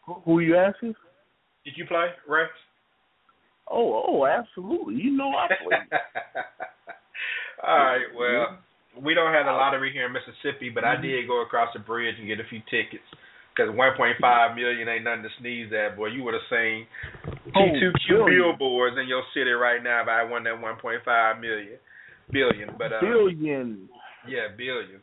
Who, who you asking? Did you play, Ray? Oh, oh, absolutely. You know I play. All right. Well, we don't have a lottery here in Mississippi, but I did go across the bridge and get a few tickets. Because 1.5 million ain't nothing to sneeze at, boy. You would have seen T2Q billion. billboards in your city right now if I won that 1.5 million billion. But uh, Billion. yeah, billion.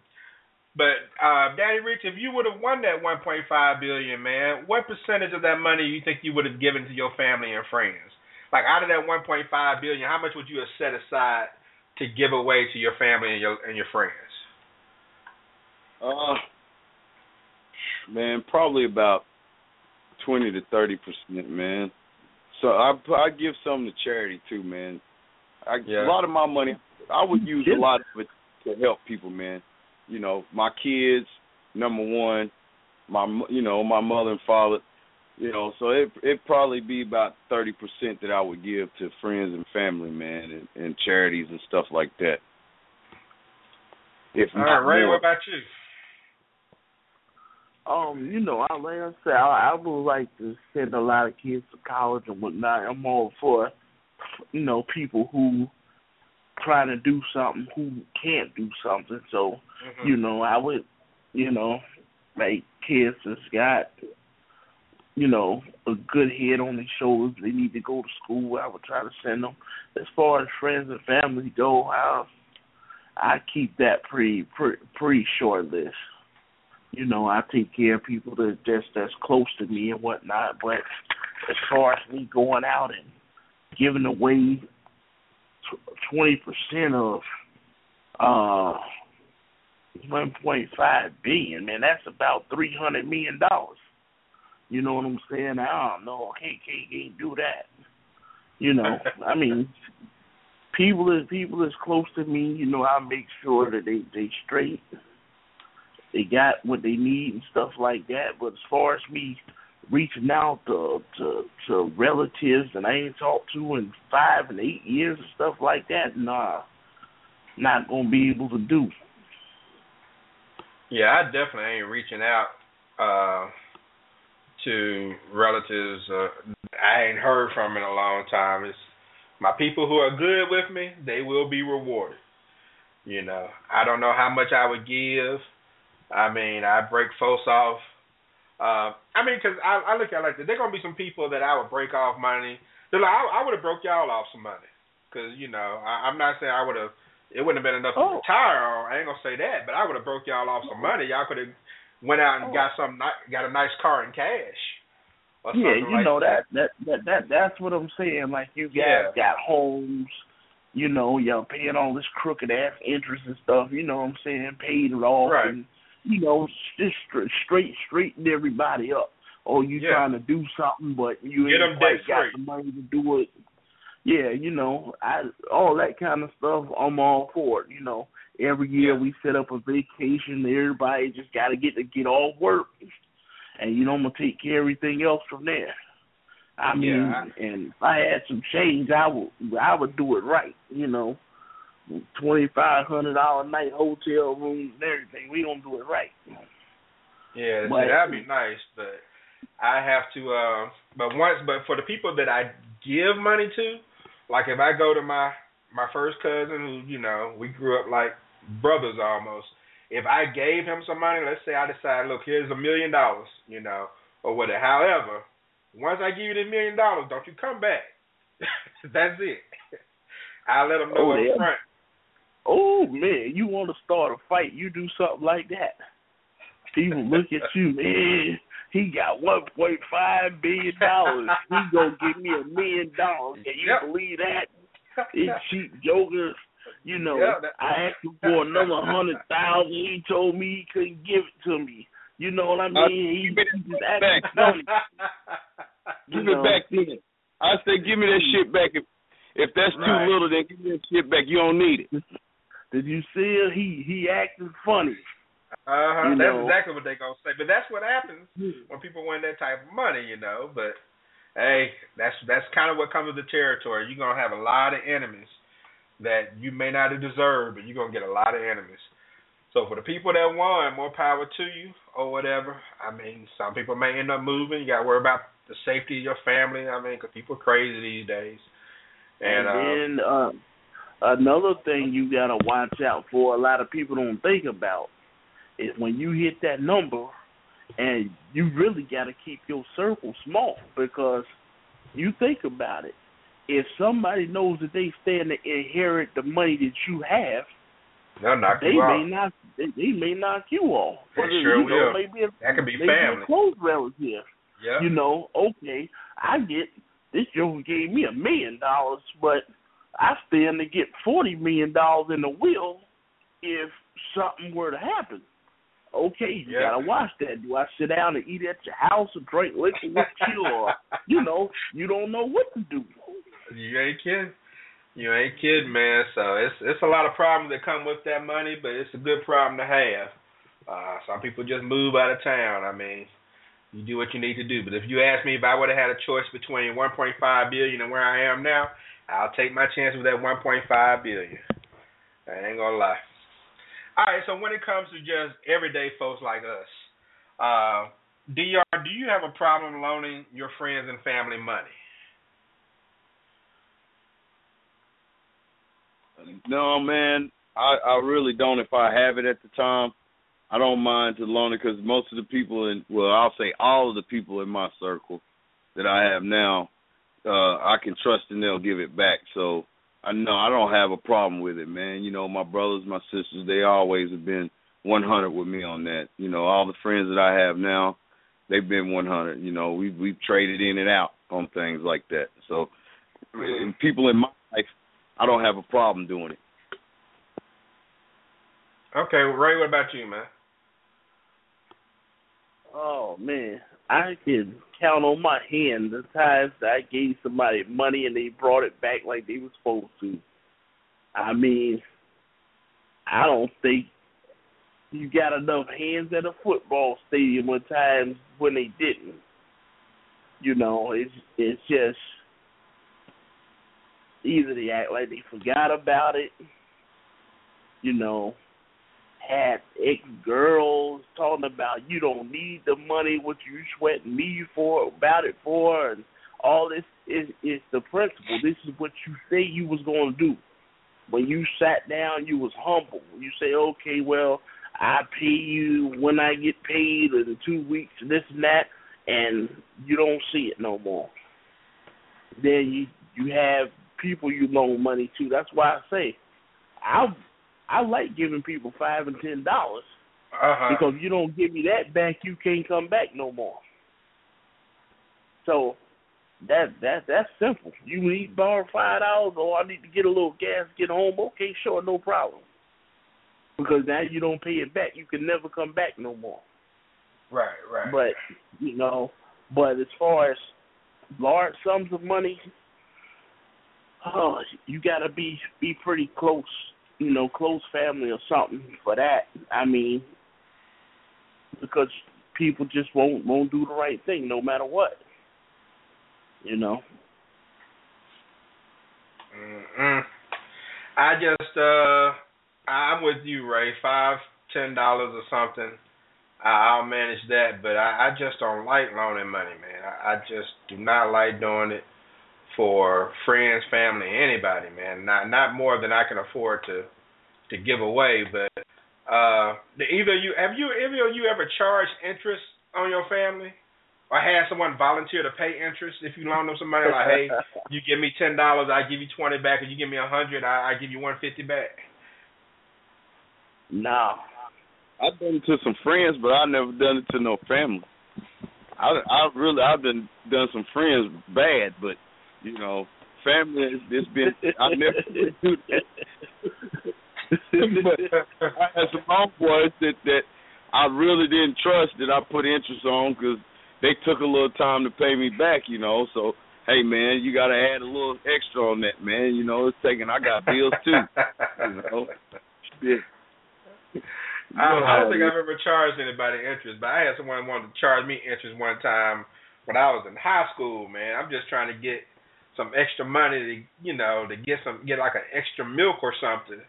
But uh, Daddy Rich, if you would have won that 1.5 billion, man, what percentage of that money you think you would have given to your family and friends? Like out of that 1.5 billion, how much would you have set aside to give away to your family and your and your friends? Uh, man, probably about twenty to thirty percent, man. So I I give some to charity too, man. I Yeah. a lot of my money I would use a lot of it to help people, man. You know, my kids, number one, my you know my mother and father. You know, so it it probably be about thirty percent that I would give to friends and family, man, and, and charities and stuff like that. If All not right, Ray, more. what about you? Um, you know, I like I said, I, I would like to send a lot of kids to college and whatnot. I'm all for, you know, people who trying to do something who can't do something. So, Mhm. you know, I would, you know, like kids that's got, you know, a good head on their shoulders. They need to go to school. I would try to send them. As far as friends and family go, I I keep that pretty pretty, pretty short list. You know, I take care of people that just that's close to me and whatnot. But as far as me going out and giving away twenty percent of uh one point five billion, man, that's about three hundred million dollars. You know what I'm saying? I don't know. Can't can't, can't do that. You know, I mean, people is people is close to me. You know, I make sure that they they straight, they got what they need and stuff like that. But as far as me reaching out to to to relatives that I ain't talked to in five and eight years and stuff like that, nah, not gonna be able to do. Yeah, I definitely ain't reaching out uh to relatives uh, I ain't heard from in a long time. It's my people who are good with me, they will be rewarded. You know, I don't know how much I would give. I mean, I break folks off. Uh, I mean, because I, I look at it like this. There gonna be some people that I would break off money. They're like, I, I would have broke y'all off some money, because you know, I, I'm not saying I would have. It wouldn't have been enough Oh. to retire. Or I ain't gonna say that, but I would have broke y'all off some money. Y'all could have went out and Oh. got some, got a nice car in cash. Or Yeah, you like know that that that that that's what I'm saying. Like you guys Yeah. got homes, you know, y'all paying all this crooked ass interest and stuff. You know what I'm saying? Paid it off, Right. and you know, just straight straight straighten everybody up. Or you Yeah. trying to do something, but you Get 'em ain't quite got debt-free. the money to do it. Yeah, you know, I all that kind of stuff. I'm all for it. You know, every year Yeah. we set up a vacation. Everybody just got to get to get off work, and you know I'm gonna take care of everything else from there. I mean, Yeah, and if I had some change, I would I would do it right. You know, twenty five hundred dollar night hotel rooms and everything. We gonna do it right. Yeah, But- that'd be nice, but I have to. uh But once, but for the people that I give money to, like if I go to my my first cousin, who you know we grew up like brothers almost. If I gave him some money, let's say I decide, look, here's a million dollars, you know, or whatever. However, once I give you the million dollars, don't you come back. That's it. I let him know Oh, up yeah. front. Oh man, you want to start a fight? You do something like that. People look at you, man. He got one point five billion dollars. He gonna give me a million dollars. Can you Yep. believe that? These cheap jokers. You know, Yeah, that- I asked him for another hundred thousand. He told me he couldn't give it to me. You know what I mean? Uh, he, give he just acting back. funny. Give it know. back then. I said, give me that shit back. If if that's Right. too little, then give me that shit back. You don't need it. Did you see it? He he acted funny. Uh-huh. That's know. exactly what they gonna say. But that's what happens when people win that type of money, you know. But hey, that's that's kind of what comes with the territory. You're gonna have a lot of enemies that you may not have deserved, but you're gonna get a lot of enemies. So for the people that won, more power to you or whatever. I mean, some people may end up moving. You got to worry about the safety of your family. I mean, 'cause people are crazy these days. And, And, uh, then uh, another thing you gotta watch out for. A lot of people don't think about is when you hit that number, and you really gotta keep your circle small because you think about it. If somebody knows that they stand to inherit the money that you have, they'll knock they you may off. not they, they may knock you off. They sure you know. Maybe a, That could be maybe family. a close relative. Yeah. You know, okay, I get this joker gave me a million dollars, but I stand to get forty million dollars in the will if something were to happen. Okay, you Yeah. gotta watch that. Do I sit down and eat at your house or drink liquor with you, or you know, you don't know what to do. You ain't kidding. You ain't kidding, man. So it's it's a lot of problems that come with that money, but it's a good problem to have. Uh, some people just move out of town. I mean, you do what you need to do. But if you ask me if I would have had a choice between 1.5 billion and where I am now, I'll take my chance with that 1.5 billion. I ain't gonna lie. All right. So when it comes to just everyday folks like us, uh, Dr, do you have a problem loaning your friends and family money? No, man, I I really don't. If I have it at the time, I don't mind to loan it because most of the people in well, I'll say all of the people in my circle that I have now, uh, I can trust and they'll give it back. So I know I don't have a problem with it, man. You know, my brothers, my sisters, they always have been 100 with me on that. You know, all the friends that I have now, they've been 100. You know, we we've traded in and out on things like that. So, and people in my life, I don't have a problem doing it. Okay, well, Ray, what about you, man? Oh man, I can count on my hand the times that I gave somebody money and they brought it back like they were supposed to. I mean, I don't think you got enough hands at a football stadium at times when they didn't. You know, it's it's just either they act like they forgot about it, you know, had ex girls talking about you don't need the money, what you sweating me for about it for, and all this is is the principle. This is what you say you was to do. When you sat down, you was humble. You say, okay, well, I pay you when I get paid in two weeks, this and that, and you don't see it no more. Then you you have people you loan money to. That's why I say I I like giving people five and ten dollars Uh-huh. because you don't give me that back, you can't come back no more. So that that that's simple. You need to borrow five dollars, or I need to get a little gas, get home. Okay, sure, no problem. Because now you don't pay it back, you can never come back no more. right, right. But you know, but as far as large sums of money, oh, you gotta be be pretty close, you know, close family or something for that. I mean, because people just won't won't do the right thing no matter what. You know. Mm-mm. I just uh I'm with you, Ray. Five, ten dollars or something. I'll manage that, but I, I just don't like loaning money, man. I, I just do not like doing it for friends, family, anybody, man. Not not more than I can afford to to give away. But uh, either you have you either you ever charged interest on your family, or had someone volunteer to pay interest if you loan them some money? Like, hey, you give me ten dollars, I give you twenty back, or you give me a hundred, I, I give you one fifty back. no. I've done it to some friends, but i've never done it to no family. I I really I've been done some friends bad, but you know, family it's, it's been I never do that. but I had some homeboys that that I really didn't trust that I put interest on because they took a little time to pay me back, you know. So hey, man, you got to add a little extra on that, man. You know, it's taking. I got bills too. you know, shit. I, I don't think I've ever charged anybody interest, but I had someone wanted to charge me interest one time when I was in high school. Man, I'm just trying to get some extra money to, you know, to get some get like an extra milk or something.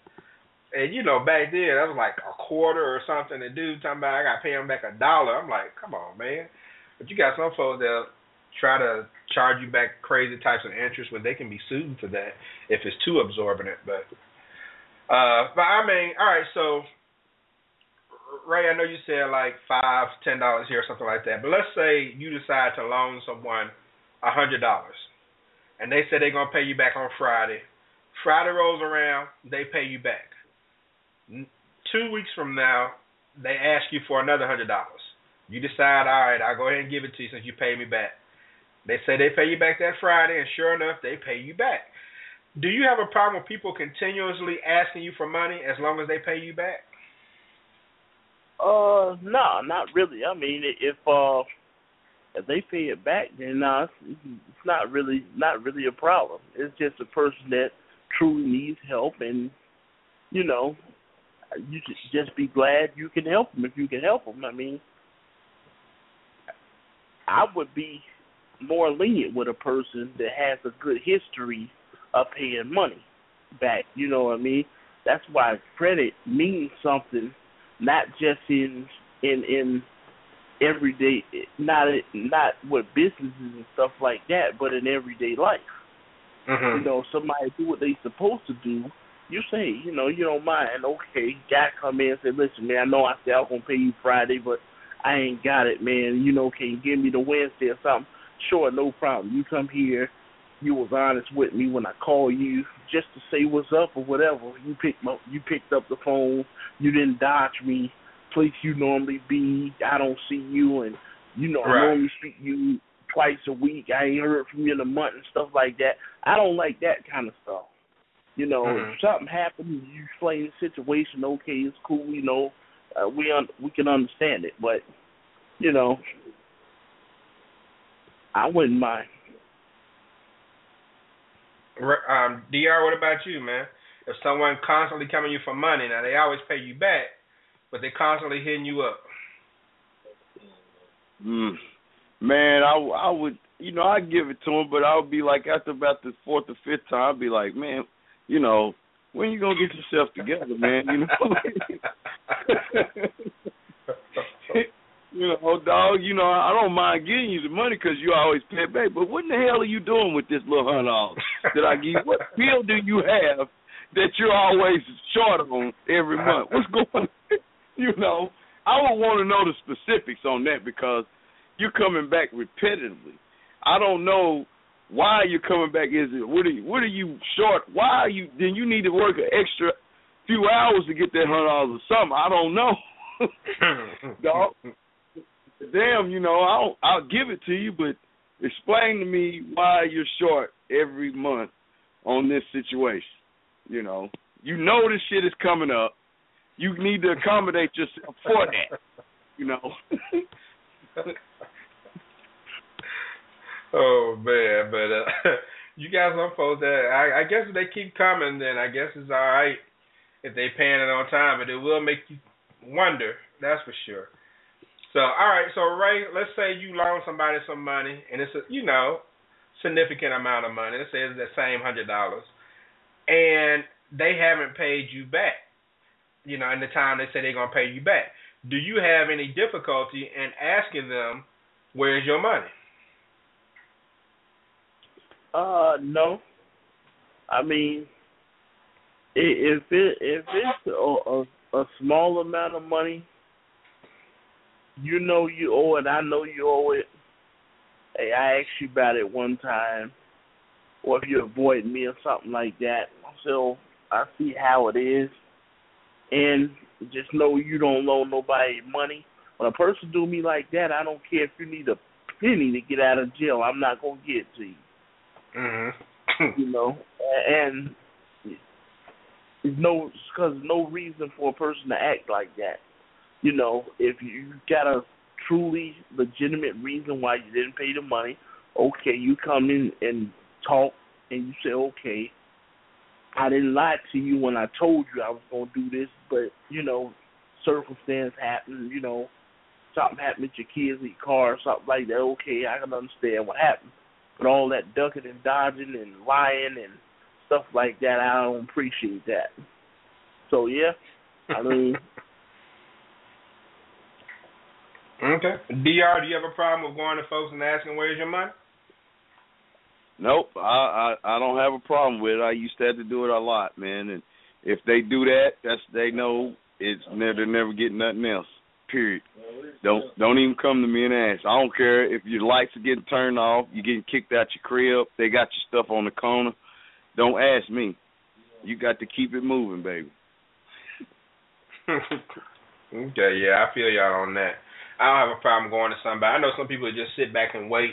And you know, back then that was like a quarter or something. The dude talking about I got to pay him back a dollar. I'm like, come on, man. But you got some folks that try to charge you back crazy types of interest when they can be sued for that if it's too absorbent. But uh, but I mean, all right, so Ray, I know you said like five, ten dollars here or something like that. But let's say you decide to loan someone a hundred dollars, and they said they're gonna pay you back on Friday. Friday rolls around, they pay you back. Two weeks from now, they ask you for another hundred dollars. You decide, all right, I'll go ahead and give it to you since you paid me back. They say they pay you back that Friday, and sure enough, they pay you back. Do you have a problem with people continuously asking you for money as long as they pay you back? Uh, no, not really. I mean, if uh, if they pay it back, then nah, it's, it's not really not really a problem. It's just a person that truly needs help, and you know, you just just be glad you can help them if you can help them. I mean, I would be more lenient with a person that has a good history of paying money back. You know what I mean? That's why credit means something, not just in in in everyday, not not with businesses and stuff like that, but in everyday life. Mm-hmm. You know, somebody do what they supposed to do. You say, you know, you don't mind. Okay, guy come in and say, listen, man, I know I said I was gonna pay you Friday, but I ain't got it, man. You know, can you give me the Wednesday or something? Sure, no problem. You come here. You was honest with me when I called you just to say what's up or whatever. You picked my, you picked up the phone. You didn't dodge me. Place you normally be. I don't see you, and you know I normally speak you twice a week. I ain't heard from you in a month and stuff like that. I don't like that kind of stuff. You know, Mhm. if something happened, you explain the situation. Okay, it's cool. You know, uh, we un- we can understand it, but you know, I wouldn't mind. Um, Dr. What about you, man? If someone constantly coming you for money, now they always pay you back, but they're constantly hitting you up. Mm. Man, I I would you know I give it to him, but I would be like after about the fourth or fifth time, I'd be like, man, you know, when you gonna get yourself together, man? You know. You know, dog. You know, I don't mind giving you the money because you always pay back. But what in the hell are you doing with this little hundred dollars that I give? you? What bill do you have that you're always short on every month? What's going? on? You know, I would want to know the specifics on that because you're coming back repetitively. I don't know why you're coming back. Is it what are you, what are you short? Why are you? Then you need to work an extra few hours to get that hundred dollars or something. I don't know. Dog. Damn, you know, I'll I'll give it to you, but explain to me why you're short every month on this situation. You know, you know this shit is coming up. You need to accommodate yourself for that. You know. oh man, but uh, you guys folks that I, I guess if they keep coming, then I guess it's all right if they paying it on time, but it will make you wonder. That's for sure. So all right, so Ray, let's say you loan somebody some money, and it's a you know significant amount of money. Let's say it's the same hundred dollars, and they haven't paid you back. You know, in the time they say they're gonna pay you back. Do you have any difficulty in asking them where's your money? Uh, no. I mean, if it if it's a, a a small amount of money, you know you owe it. I know you owe it. Hey, I asked you about it one time, or if you avoid me or something like that. So I see how it is, and just know you don't loan nobody money. When a person do me like that, I don't care if you need a penny to get out of jail. I'm not gonna get it to you Mm-hmm. you know, and there's no because no reason for a person to act like that. You know, if you got a truly legitimate reason why you didn't pay the money, okay, you come in and talk and you say, okay, I didn't lie to you when I told you I was going to do this, but you know, circumstance happened. You know, something happened with your kids, in your car, or something like that. Okay, I can understand what happened, but all that ducking and dodging and lying and stuff like that, I don't appreciate that. So yeah, I mean, Okay. Dr. Do you have a problem with going to folks and asking where's your money? Nope, I, I I don't have a problem with it. I used to have to do it a lot, man. And if they do that, that's they know it's never they're never getting nothing else. Period. Don't don't even come to me and ask. I don't care if your lights are getting turned off, you're getting kicked out your crib, they got your stuff on the corner. Don't ask me. You got to keep it moving, baby. okay, yeah, I feel y'all on that. I don't have a problem going to somebody. I know some people just sit back and wait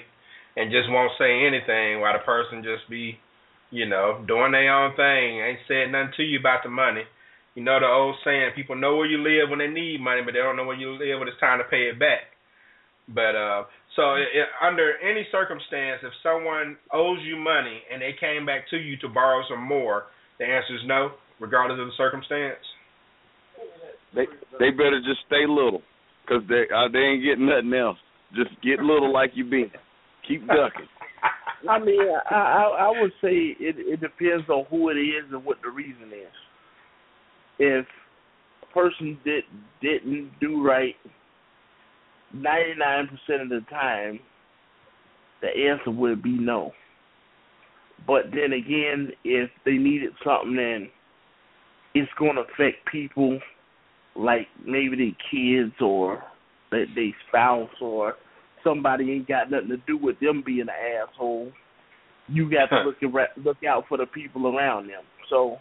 and just won't say anything while the person just be, you know, doing their own thing, ain't saying nothing to you about the money. You know the old saying, people know where you live when they need money, but they don't know where you live when it's time to pay it back. But uh so it, it, under any circumstance, if someone owes you money and they came back to you to borrow some more, the answer is no, regardless of the circumstance. They they better just stay little, cause they uh, they ain't getting nothing else. Just get little like you been. Keep ducking. I mean, I, I I would say it it depends on who it is and what the reason is. If a person did didn't do right ninety nine percent of the time, the answer would be no. But then again, if they needed something and it's going to affect people like maybe their kids or their, their spouse or somebody ain't got nothing to do with them being an asshole. You got to Huh. look ar- look out for the people around them. So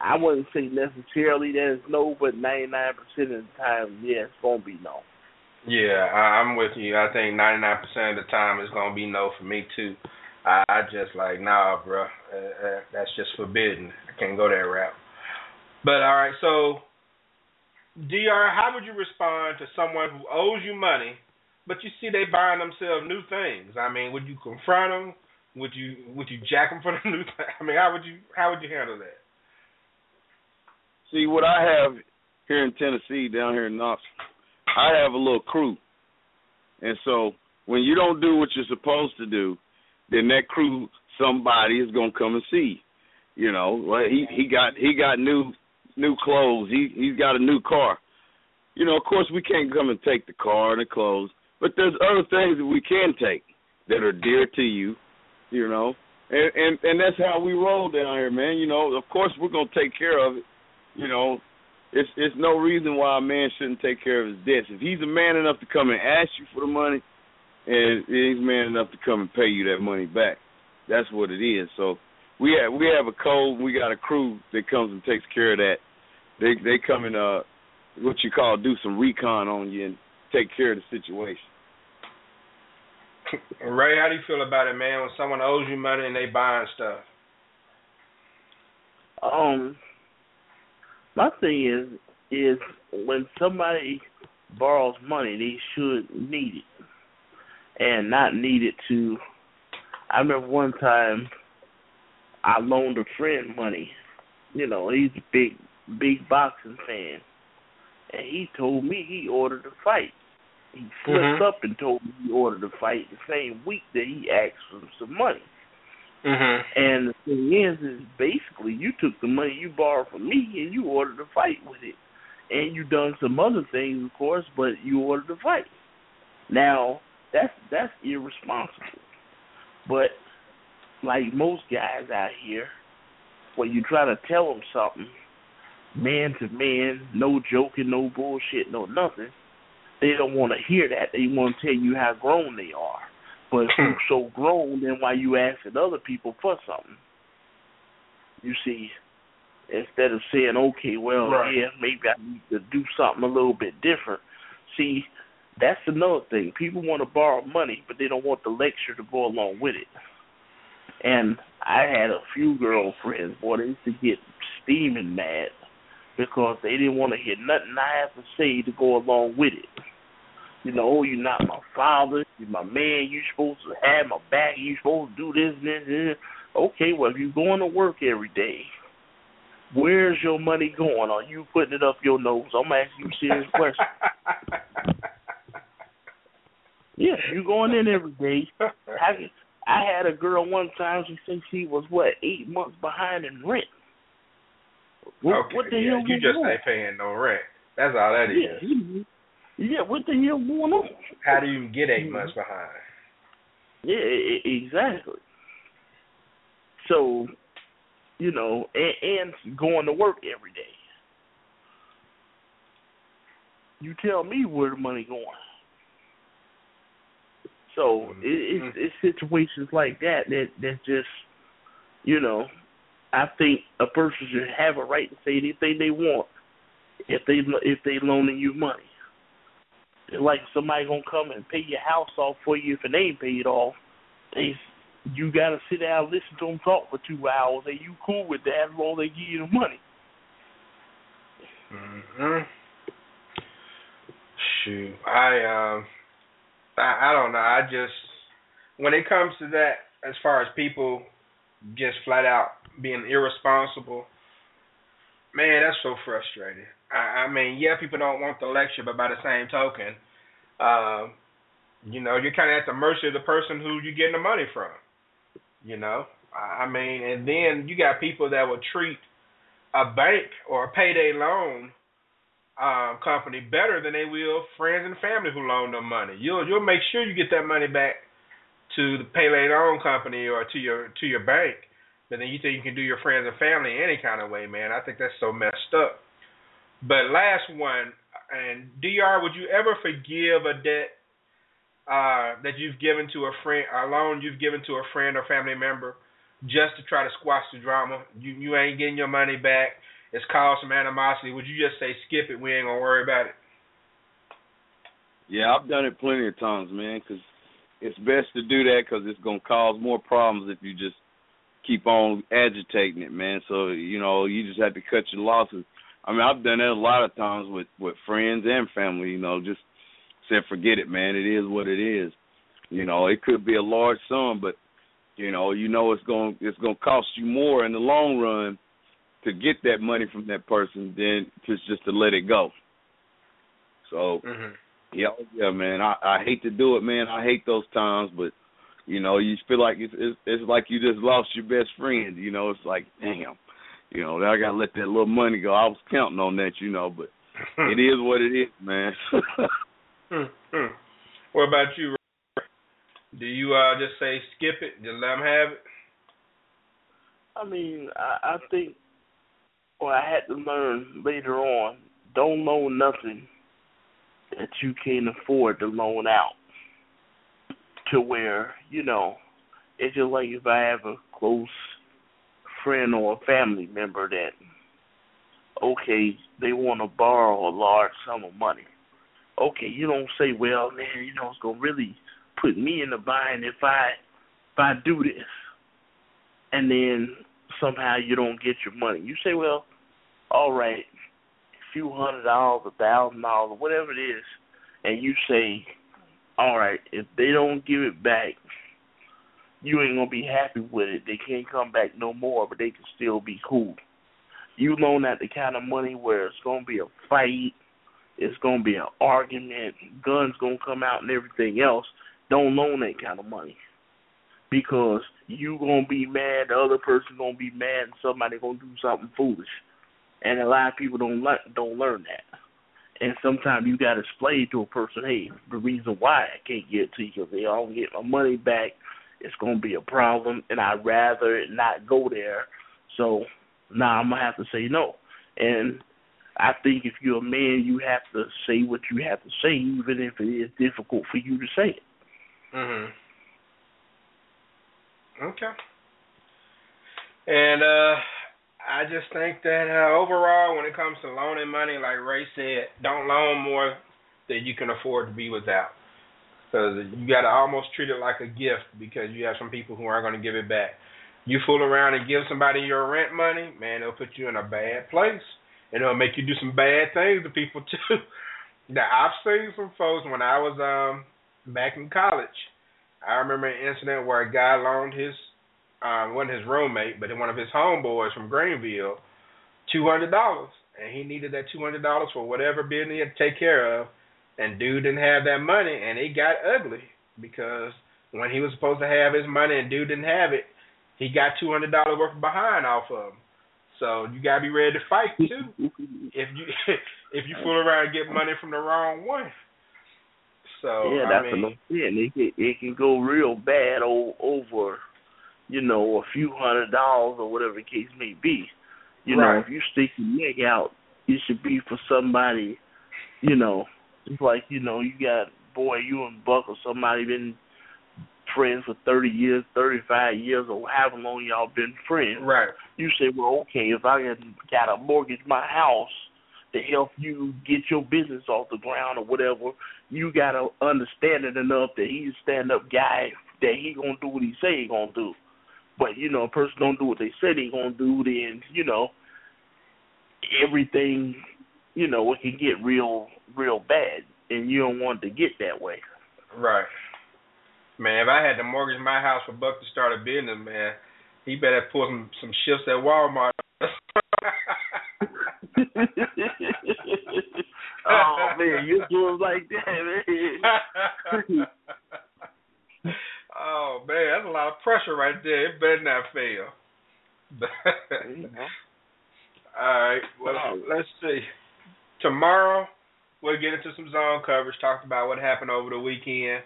I wouldn't say necessarily that it's no, but ninety nine percent of the time, yeah, it's gonna be no. Yeah, I, I'm with you. I think 99% of the time it's gonna be no for me too. I, I just like nah, bro. Uh, uh, that's just forbidden. I can't go that route. But all right, so Dr. How would you respond to someone who owes you money, but you see they buying themselves new things? I mean, would you confront them? Would you would you jack them for the new thing? I mean, how would you how would you handle that? See what I have here in Tennessee, down here in Knoxville, I have a little crew, and so when you don't do what you're supposed to do, then that crew somebody is gonna come and see. You know, well he he got he got new new clothes. He he's got a new car. You know, of course we can't come and take the car and the clothes, but there's other things that we can take that are dear to you. You know, and and and that's how we roll down here, man. You know, of course we're gonna take care of it. You know, it's it's no reason why a man shouldn't take care of his debts. If he's a man enough to come and ask you for the money, and he's man enough to come and pay you that money back, that's what it is. So we have we have a code. We got a crew that comes and takes care of that. They they come and uh what you call do some recon on you and take care of the situation. Ray, how do you feel about it, man? When someone owes you money and they buying stuff. Um, my thing is is when somebody borrows money, they should need it, and not need it to. I remember one time I loaned a friend money. You know, he's a big big boxing fan, and he told me he ordered a fight. He flipped Mhm. up and told me he ordered a fight the same week that he asked for some money. Mhm. And the thing is, is basically you took the money you borrowed from me and you ordered a fight with it, and you done some other things, of course, but you ordered a fight. Now that's that's irresponsible. But like most guys out here, when you try to tell them something, man to man, no joking, no bullshit, no nothing, they don't want to hear that. They want to tell you how grown they are. But if you're hmm. so grown, then why you asking other people for something? You see, instead of saying, okay, well, Right. yeah, maybe I need to do something a little bit different. See, that's another thing. People want to borrow money, but they don't want the lecture to go along with it. And I had a few girlfriends, boy, they used to get steaming mad because they didn't want to hear nothing I have to say to go along with it. You know, oh, you're not my father, you're my man, you're supposed to have my back, you're supposed to do this, this, this. Okay, well, if you're going to work every day, where's your money going? Are you putting it up your nose? I'm asking you a serious question. Yeah, you're going in every day. I, I had a girl one time. She said she was what eight months behind in rent. What, okay, what the yeah, hell you just on? ain't paying no rent. That's all that is. yeah, he- yeah. What the hell going on? How do you get 8 Mhm. months behind? Yeah, exactly. So, you know, and, and going to work every day. You tell me where the money going. So it, it's, it's situations like that that that just, you know, I think a person should have a right to say anything they want if they if they loaning you money. Like somebody gonna come and pay your house off for you if it ain't paid off. They you gotta sit down and listen to them talk for two hours. And you cool with that as long as they give you the money. hmm Shoot, I um, I, I don't know. I just when it comes to that, as far as people just flat out being irresponsible, man, that's so frustrating. I, I mean, yeah, people don't want the lecture, but by the same token, um, you know, you're kind of at the mercy of the person who you're getting the money from. You know, I I mean, and then you got people that will treat a bank or a payday loan um, company better than they will friends and family who loan them money. You'll you'll make sure you get that money back to the payday loan company or to your to your bank, but then you think you can do your friends and family any kind of way, man. I think that's so messed up. But last one, and Dr. Would you ever forgive a debt uh, that you've given to a friend, a loan you've given to a friend or family member, just to try to squash the drama? You you ain't getting your money back. It's caused some animosity. Would you just say skip it? We ain't gonna worry about it. Yeah, I've done it plenty of times, man. Because it's best to do that because it's gonna cause more problems if you just keep on agitating it, man. So you know, you just have to cut your losses. I mean, I've done that a lot of times with with friends and family. You know, just said forget it, man. It is what it is. You know, it could be a large sum, but you know, you know it's going it's going to cost you more in the long run to get that money from that person than just just to let it go. So Mm-hmm. yeah, yeah, man. I I hate to do it, man. I hate those times, but you know, you feel like it's it's, it's like you just lost your best friend. You know, it's like damn. You know, I gotta let that little money go. I was counting on that, you know, but it is what it is, man. Mm-hmm. What about you? Do you uh just say skip it, just let them have it? I mean, I, I think what I had to learn later on, don't loan nothing that you can't afford to loan out. To where, you know, it's just like if I have a close friend or a family member that, okay, they want to borrow a large sum of money. Okay, you don't say, well, man, you know, it's to really put me in the bind if I if I do this. And then somehow you don't get your money. You say, well, all right, a few hundred dollars, a thousand dollars, whatever it is, and you say, all right, if they don't give it back, you ain't gonna be happy with it. They can't come back no more, but they can still be cool. You loan out the kind of money where it's gonna be a fight, it's gonna be an argument, guns gonna come out and everything else. Don't loan that kind of money because you gonna be mad, the other person gonna be mad, and somebody gonna do something foolish. And a lot of people don't learn don't learn that. And sometimes you gotta explain to a person, hey, the reason why I can't get to you because they don't get my money back. It's gonna be a problem, and I'd rather not go there. So now I'm gonna have to say no. And I think if you're a man, you have to say what you have to say, even if it is difficult for you to say it. Mhm. Okay. And uh I just think that uh, overall, when it comes to loaning money, like Ray said, don't loan more than you can afford to be without. Because you got to almost treat it like a gift because you have some people who aren't going to give it back. You fool around and give somebody your rent money, man, it'll put you in a bad place. And it'll make you do some bad things to people too. now I've seen some folks when I was um back in college. I remember an incident where a guy loaned his um wasn't his roommate, but one of his homeboys from Greenville two hundred dollars. And he needed that two hundred dollars for whatever business he had to take care of. And dude didn't have that money and it got ugly because when he was supposed to have his money and dude didn't have it, he got two hundred dollars worth of behind off of him. So you gotta be ready to fight too. if you if you fool around and get money from the wrong one. So yeah, I that's mean, what I'm saying. It can it can go real bad o- over, you know, a few hundred dollars or whatever the case may be. You know, if you stick your neck out, it should be for somebody, you know, it's like, you know, you got boy, you and Buck or somebody been friends for thirty years, thirty five years or however long y'all been friends. right. You say, Well, okay, if I got to mortgage my house to help you get your business off the ground or whatever, you gotta understand it enough that he's a stand up guy that he gonna do what he say he gonna do. But you know, a person don't do what they said he gonna do, then you know everything, you know, it can get real, real bad, and you don't want it to get that way. Right. Man, if I had to mortgage my house for Buck to start a business, man, he better pull some some shifts at Walmart. oh man, you do it like that, man. oh man, that's a lot of pressure right there. It better not fail. All right. Well, let's see. Tomorrow we'll get into some zone coverage. Talked about what happened over the weekend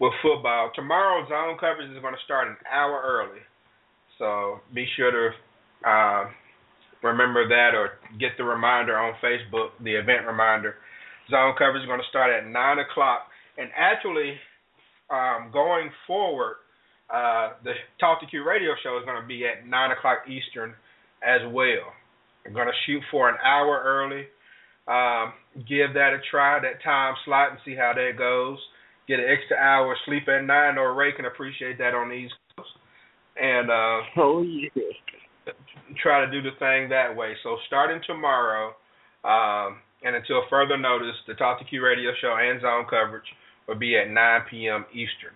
with football. Tomorrow zone coverage is going to start an hour early, so be sure to uh, remember that or get the reminder on Facebook, the event reminder. Zone coverage is going to start at nine o'clock, and actually, um, going forward, uh, the Talk to Q radio show is going to be at nine o'clock Eastern as well. I'm going to shoot for an hour early. Um, give that a try, that time slot, and see how that goes. Get an extra hour of sleep at night, or Ray can appreciate that on the East Coast. And uh, oh yeah. try to do the thing that way. So starting tomorrow, um, and until further notice, the Talk to Q radio show and zone coverage will be at 9 p.m. Eastern.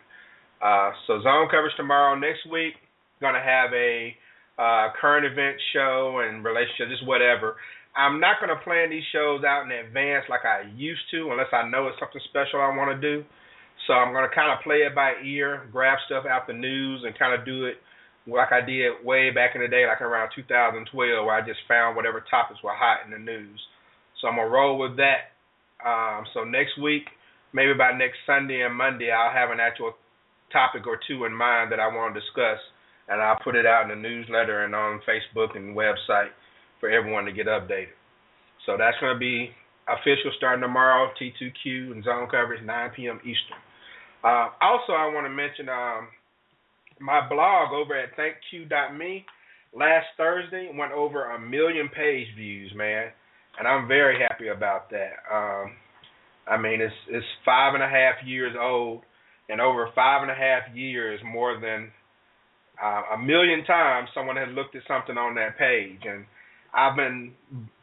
Uh, so zone coverage tomorrow. Next week, gonna have a uh, current event show and relationship, just whatever. I'm not gonna plan these shows out in advance like I used to, unless I know it's something special I want to do. So I'm gonna kind of play it by ear, grab stuff out the news, and kind of do it like I did way back in the day, like around 2012, where I just found whatever topics were hot in the news. So I'm gonna roll with that. Um, so next week, maybe by next Sunday and Monday, I'll have an actual topic or two in mind that I want to discuss, and I'll put it out in the newsletter and on Facebook and website for everyone to get updated. So that's gonna be official starting tomorrow. T2Q and zone coverage 9 p.m. Eastern. Uh, also, I want to mention. Um, my blog over at thankq.me last Thursday went over a million page views, man, and I'm very happy about that. Um, I mean, it's it's five and a half years old, and over five and a half years, more than uh, a million times, someone has looked at something on that page, and I've been,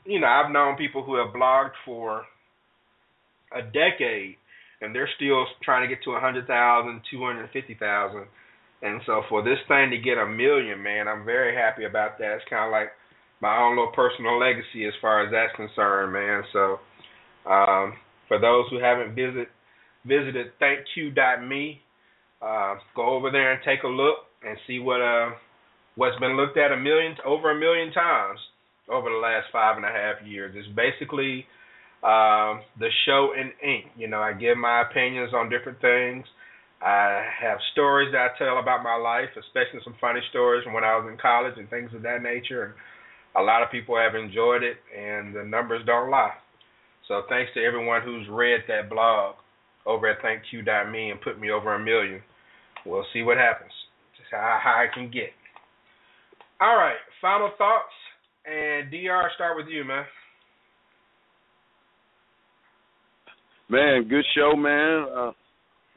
you know, I've known people who have blogged for a decade, and they're still trying to get to a hundred thousand, two hundred fifty thousand and so for this thing to get a million, man, I'm very happy about that. It's kind of like my own little personal legacy as far as that's concerned, man. So um, for those who haven't visit, visited thankq.me, uh, go over there and take a look and see what uh what's been looked at a million over a million times over the last five and a half years. It's basically um, the show in ink. You know, I give my opinions on different things. I have stories that I tell about my life, especially some funny stories from when I was in college and things of that nature. And a lot of people have enjoyed it, and the numbers don't lie. So thanks to everyone who's read that blog over at thankq.me and put me over a million. We'll see what happens. Just how high I can get. All right, final thoughts. And DR, start with you, man. Man, good show, man. Uh,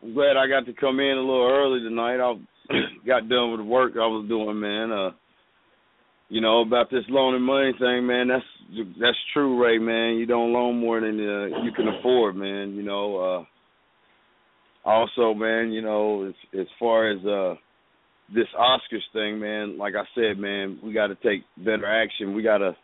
I'm glad I got to come in a little early tonight. I got done with the work I was doing, man. Uh, you know about this loan and money thing, man. That's that's true, Ray, man. You don't loan more than uh, you can afford, man. You know. uh Also, man, you know, as as far as uh this Oscars thing, man, like I said, man, we got to take better action. We got to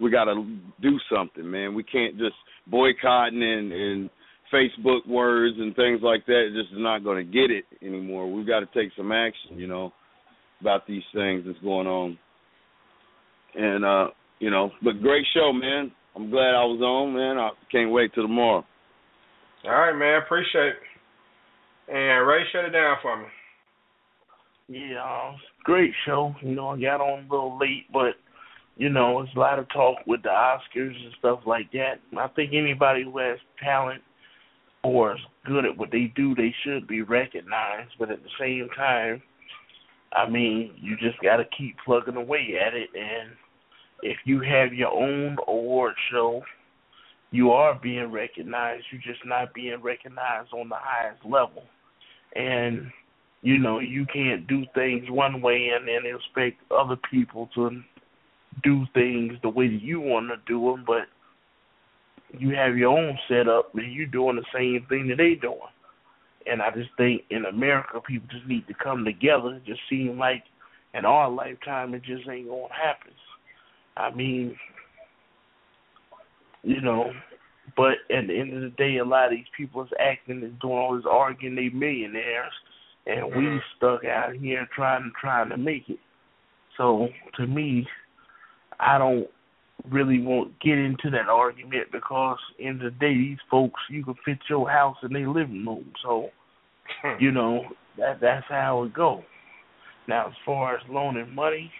we got to do something, man. We can't just boycotting and and Facebook words and things like that. It Just is not going to get it anymore. We've got to take some action, you know, about these things that's going on. And uh, you know, but great show, man. I'm glad I was on, man. I can't wait till tomorrow. All right, man. Appreciate it. And Ray, shut it down for me. Yeah, great show. You know, I got on a little late, but you know, it's a lot of talk with the Oscars and stuff like that. I think anybody who has talent or is good at what they do, they should be recognized. But at the same time, I mean, you just got to keep plugging away at it. And if you have your own award show, you are being recognized. You're just not being recognized on the highest level. And you know, you can't do things one way and then expect other people to do things the way that you want to do them, but you have your own setup and you're doing the same thing that they doing. And I just think in America, people just need to come together. It just seems like in our lifetime, it just ain't gonna happen. I mean, you know, but at the end of the day, a lot of these people is acting and doing all this arguing. They millionaires, and we Mhm. stuck out here trying trying to make it. So to me, I don't really want to get into that argument because in the day these folks you can fit your house in their living room. So you know that that's how it go. Now as far as loaning money,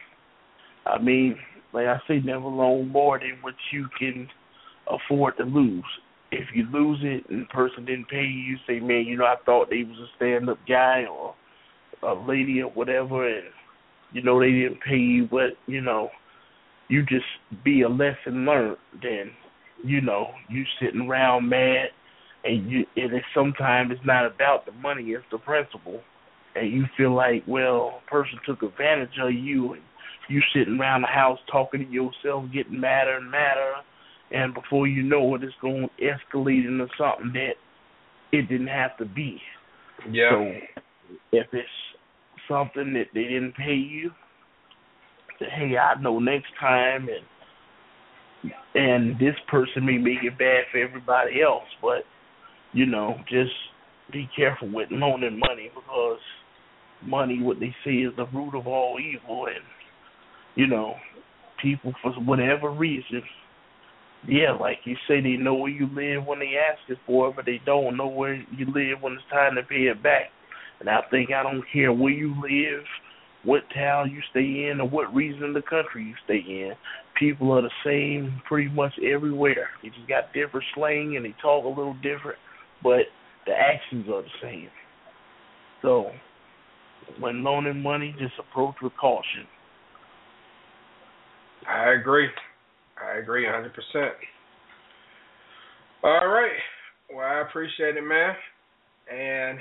I mean, like I say, never loan more than what you can afford to lose. If you lose it and the person didn't pay you, you say, man, you know, I thought they was a stand up guy or a lady or whatever, and you know they didn't pay you, but you know, you just be a lesson learned. Then, you know, you sitting around mad, and you and it's sometimes it's not about the money, it's the principle, and you feel like, well, a person took advantage of you, and you sitting around the house talking to yourself, getting madder and madder, and before you know it, it's going to escalate into something that it didn't have to be. Yeah. So if it's something that they didn't pay you, say, hey, I know next time, and and this person may make it bad for everybody else, but you know, just be careful with loaning money because money, what they say, is the root of all evil, and you know, people for whatever reason. Yeah, like you say, they know where you live when they ask it for but they don't know where you live when it's time to pay it back. And I think I don't care where you live, what town you stay in, or what region of the country you stay in. People are the same pretty much everywhere. They just got different slang and they talk a little different, but the actions are the same. So, when loaning money, just approach with caution. I agree. I agree 100%. All right. Well, I appreciate it, man. And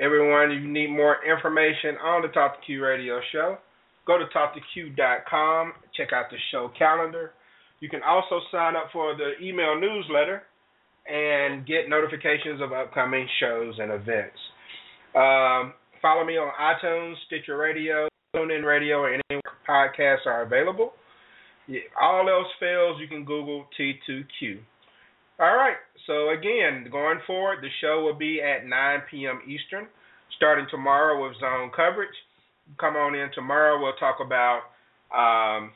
everyone, if you need more information on the Talk to Q radio show, go to talktoq.com, check out the show calendar. You can also sign up for the email newsletter and get notifications of upcoming shows and events. Um, follow me on iTunes, Stitcher Radio, TuneIn Radio, and any podcasts are available. All else fails, you can Google T2Q. All right. So again, going forward, the show will be at 9 p.m. Eastern, starting tomorrow with zone coverage. Come on in tomorrow. We'll talk about um,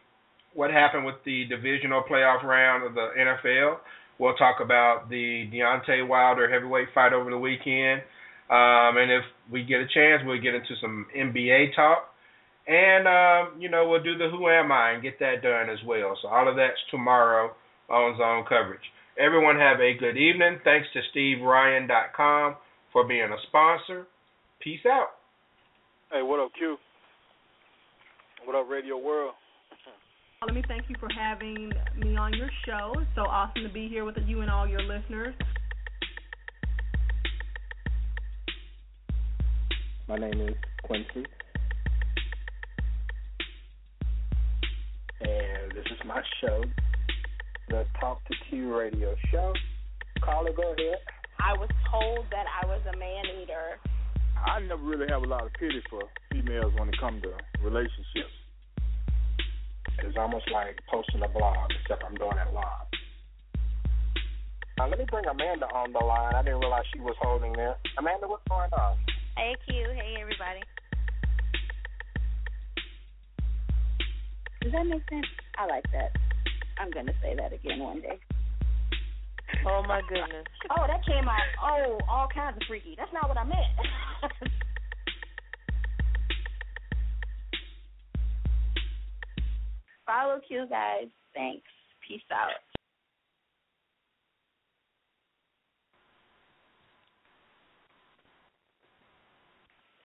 what happened with the divisional playoff round of the NFL. We'll talk about the Deontay Wilder heavyweight fight over the weekend. Um, and if we get a chance, we'll get into some NBA talk. And, um, you know, we'll do the Who Am I and get that done as well. So all of that's tomorrow on Zone Coverage. Everyone have a good evening. Thanks to SteveRyan.com for being a sponsor. Peace out. Hey, what up, Q? What up, Radio World? Let me thank you for having me on your show. It's so awesome to be here with you and all your listeners. My name is Quincy. And this is my show, the Talk to Q radio show. Caller, go ahead. I was told that I was a man eater. I never really have a lot of pity for females when it comes to relationships. It's almost like posting a blog, except I'm doing it live. Now, let me bring Amanda on the line. I didn't realize she was holding there. Amanda, what's going on? Hey Q, hey everybody. Does that make sense? I like that. I'm gonna say that again one day. Oh my goodness. Oh, that came out oh all kinds of freaky. That's not what I meant. Follow Q guys. Thanks. Peace out.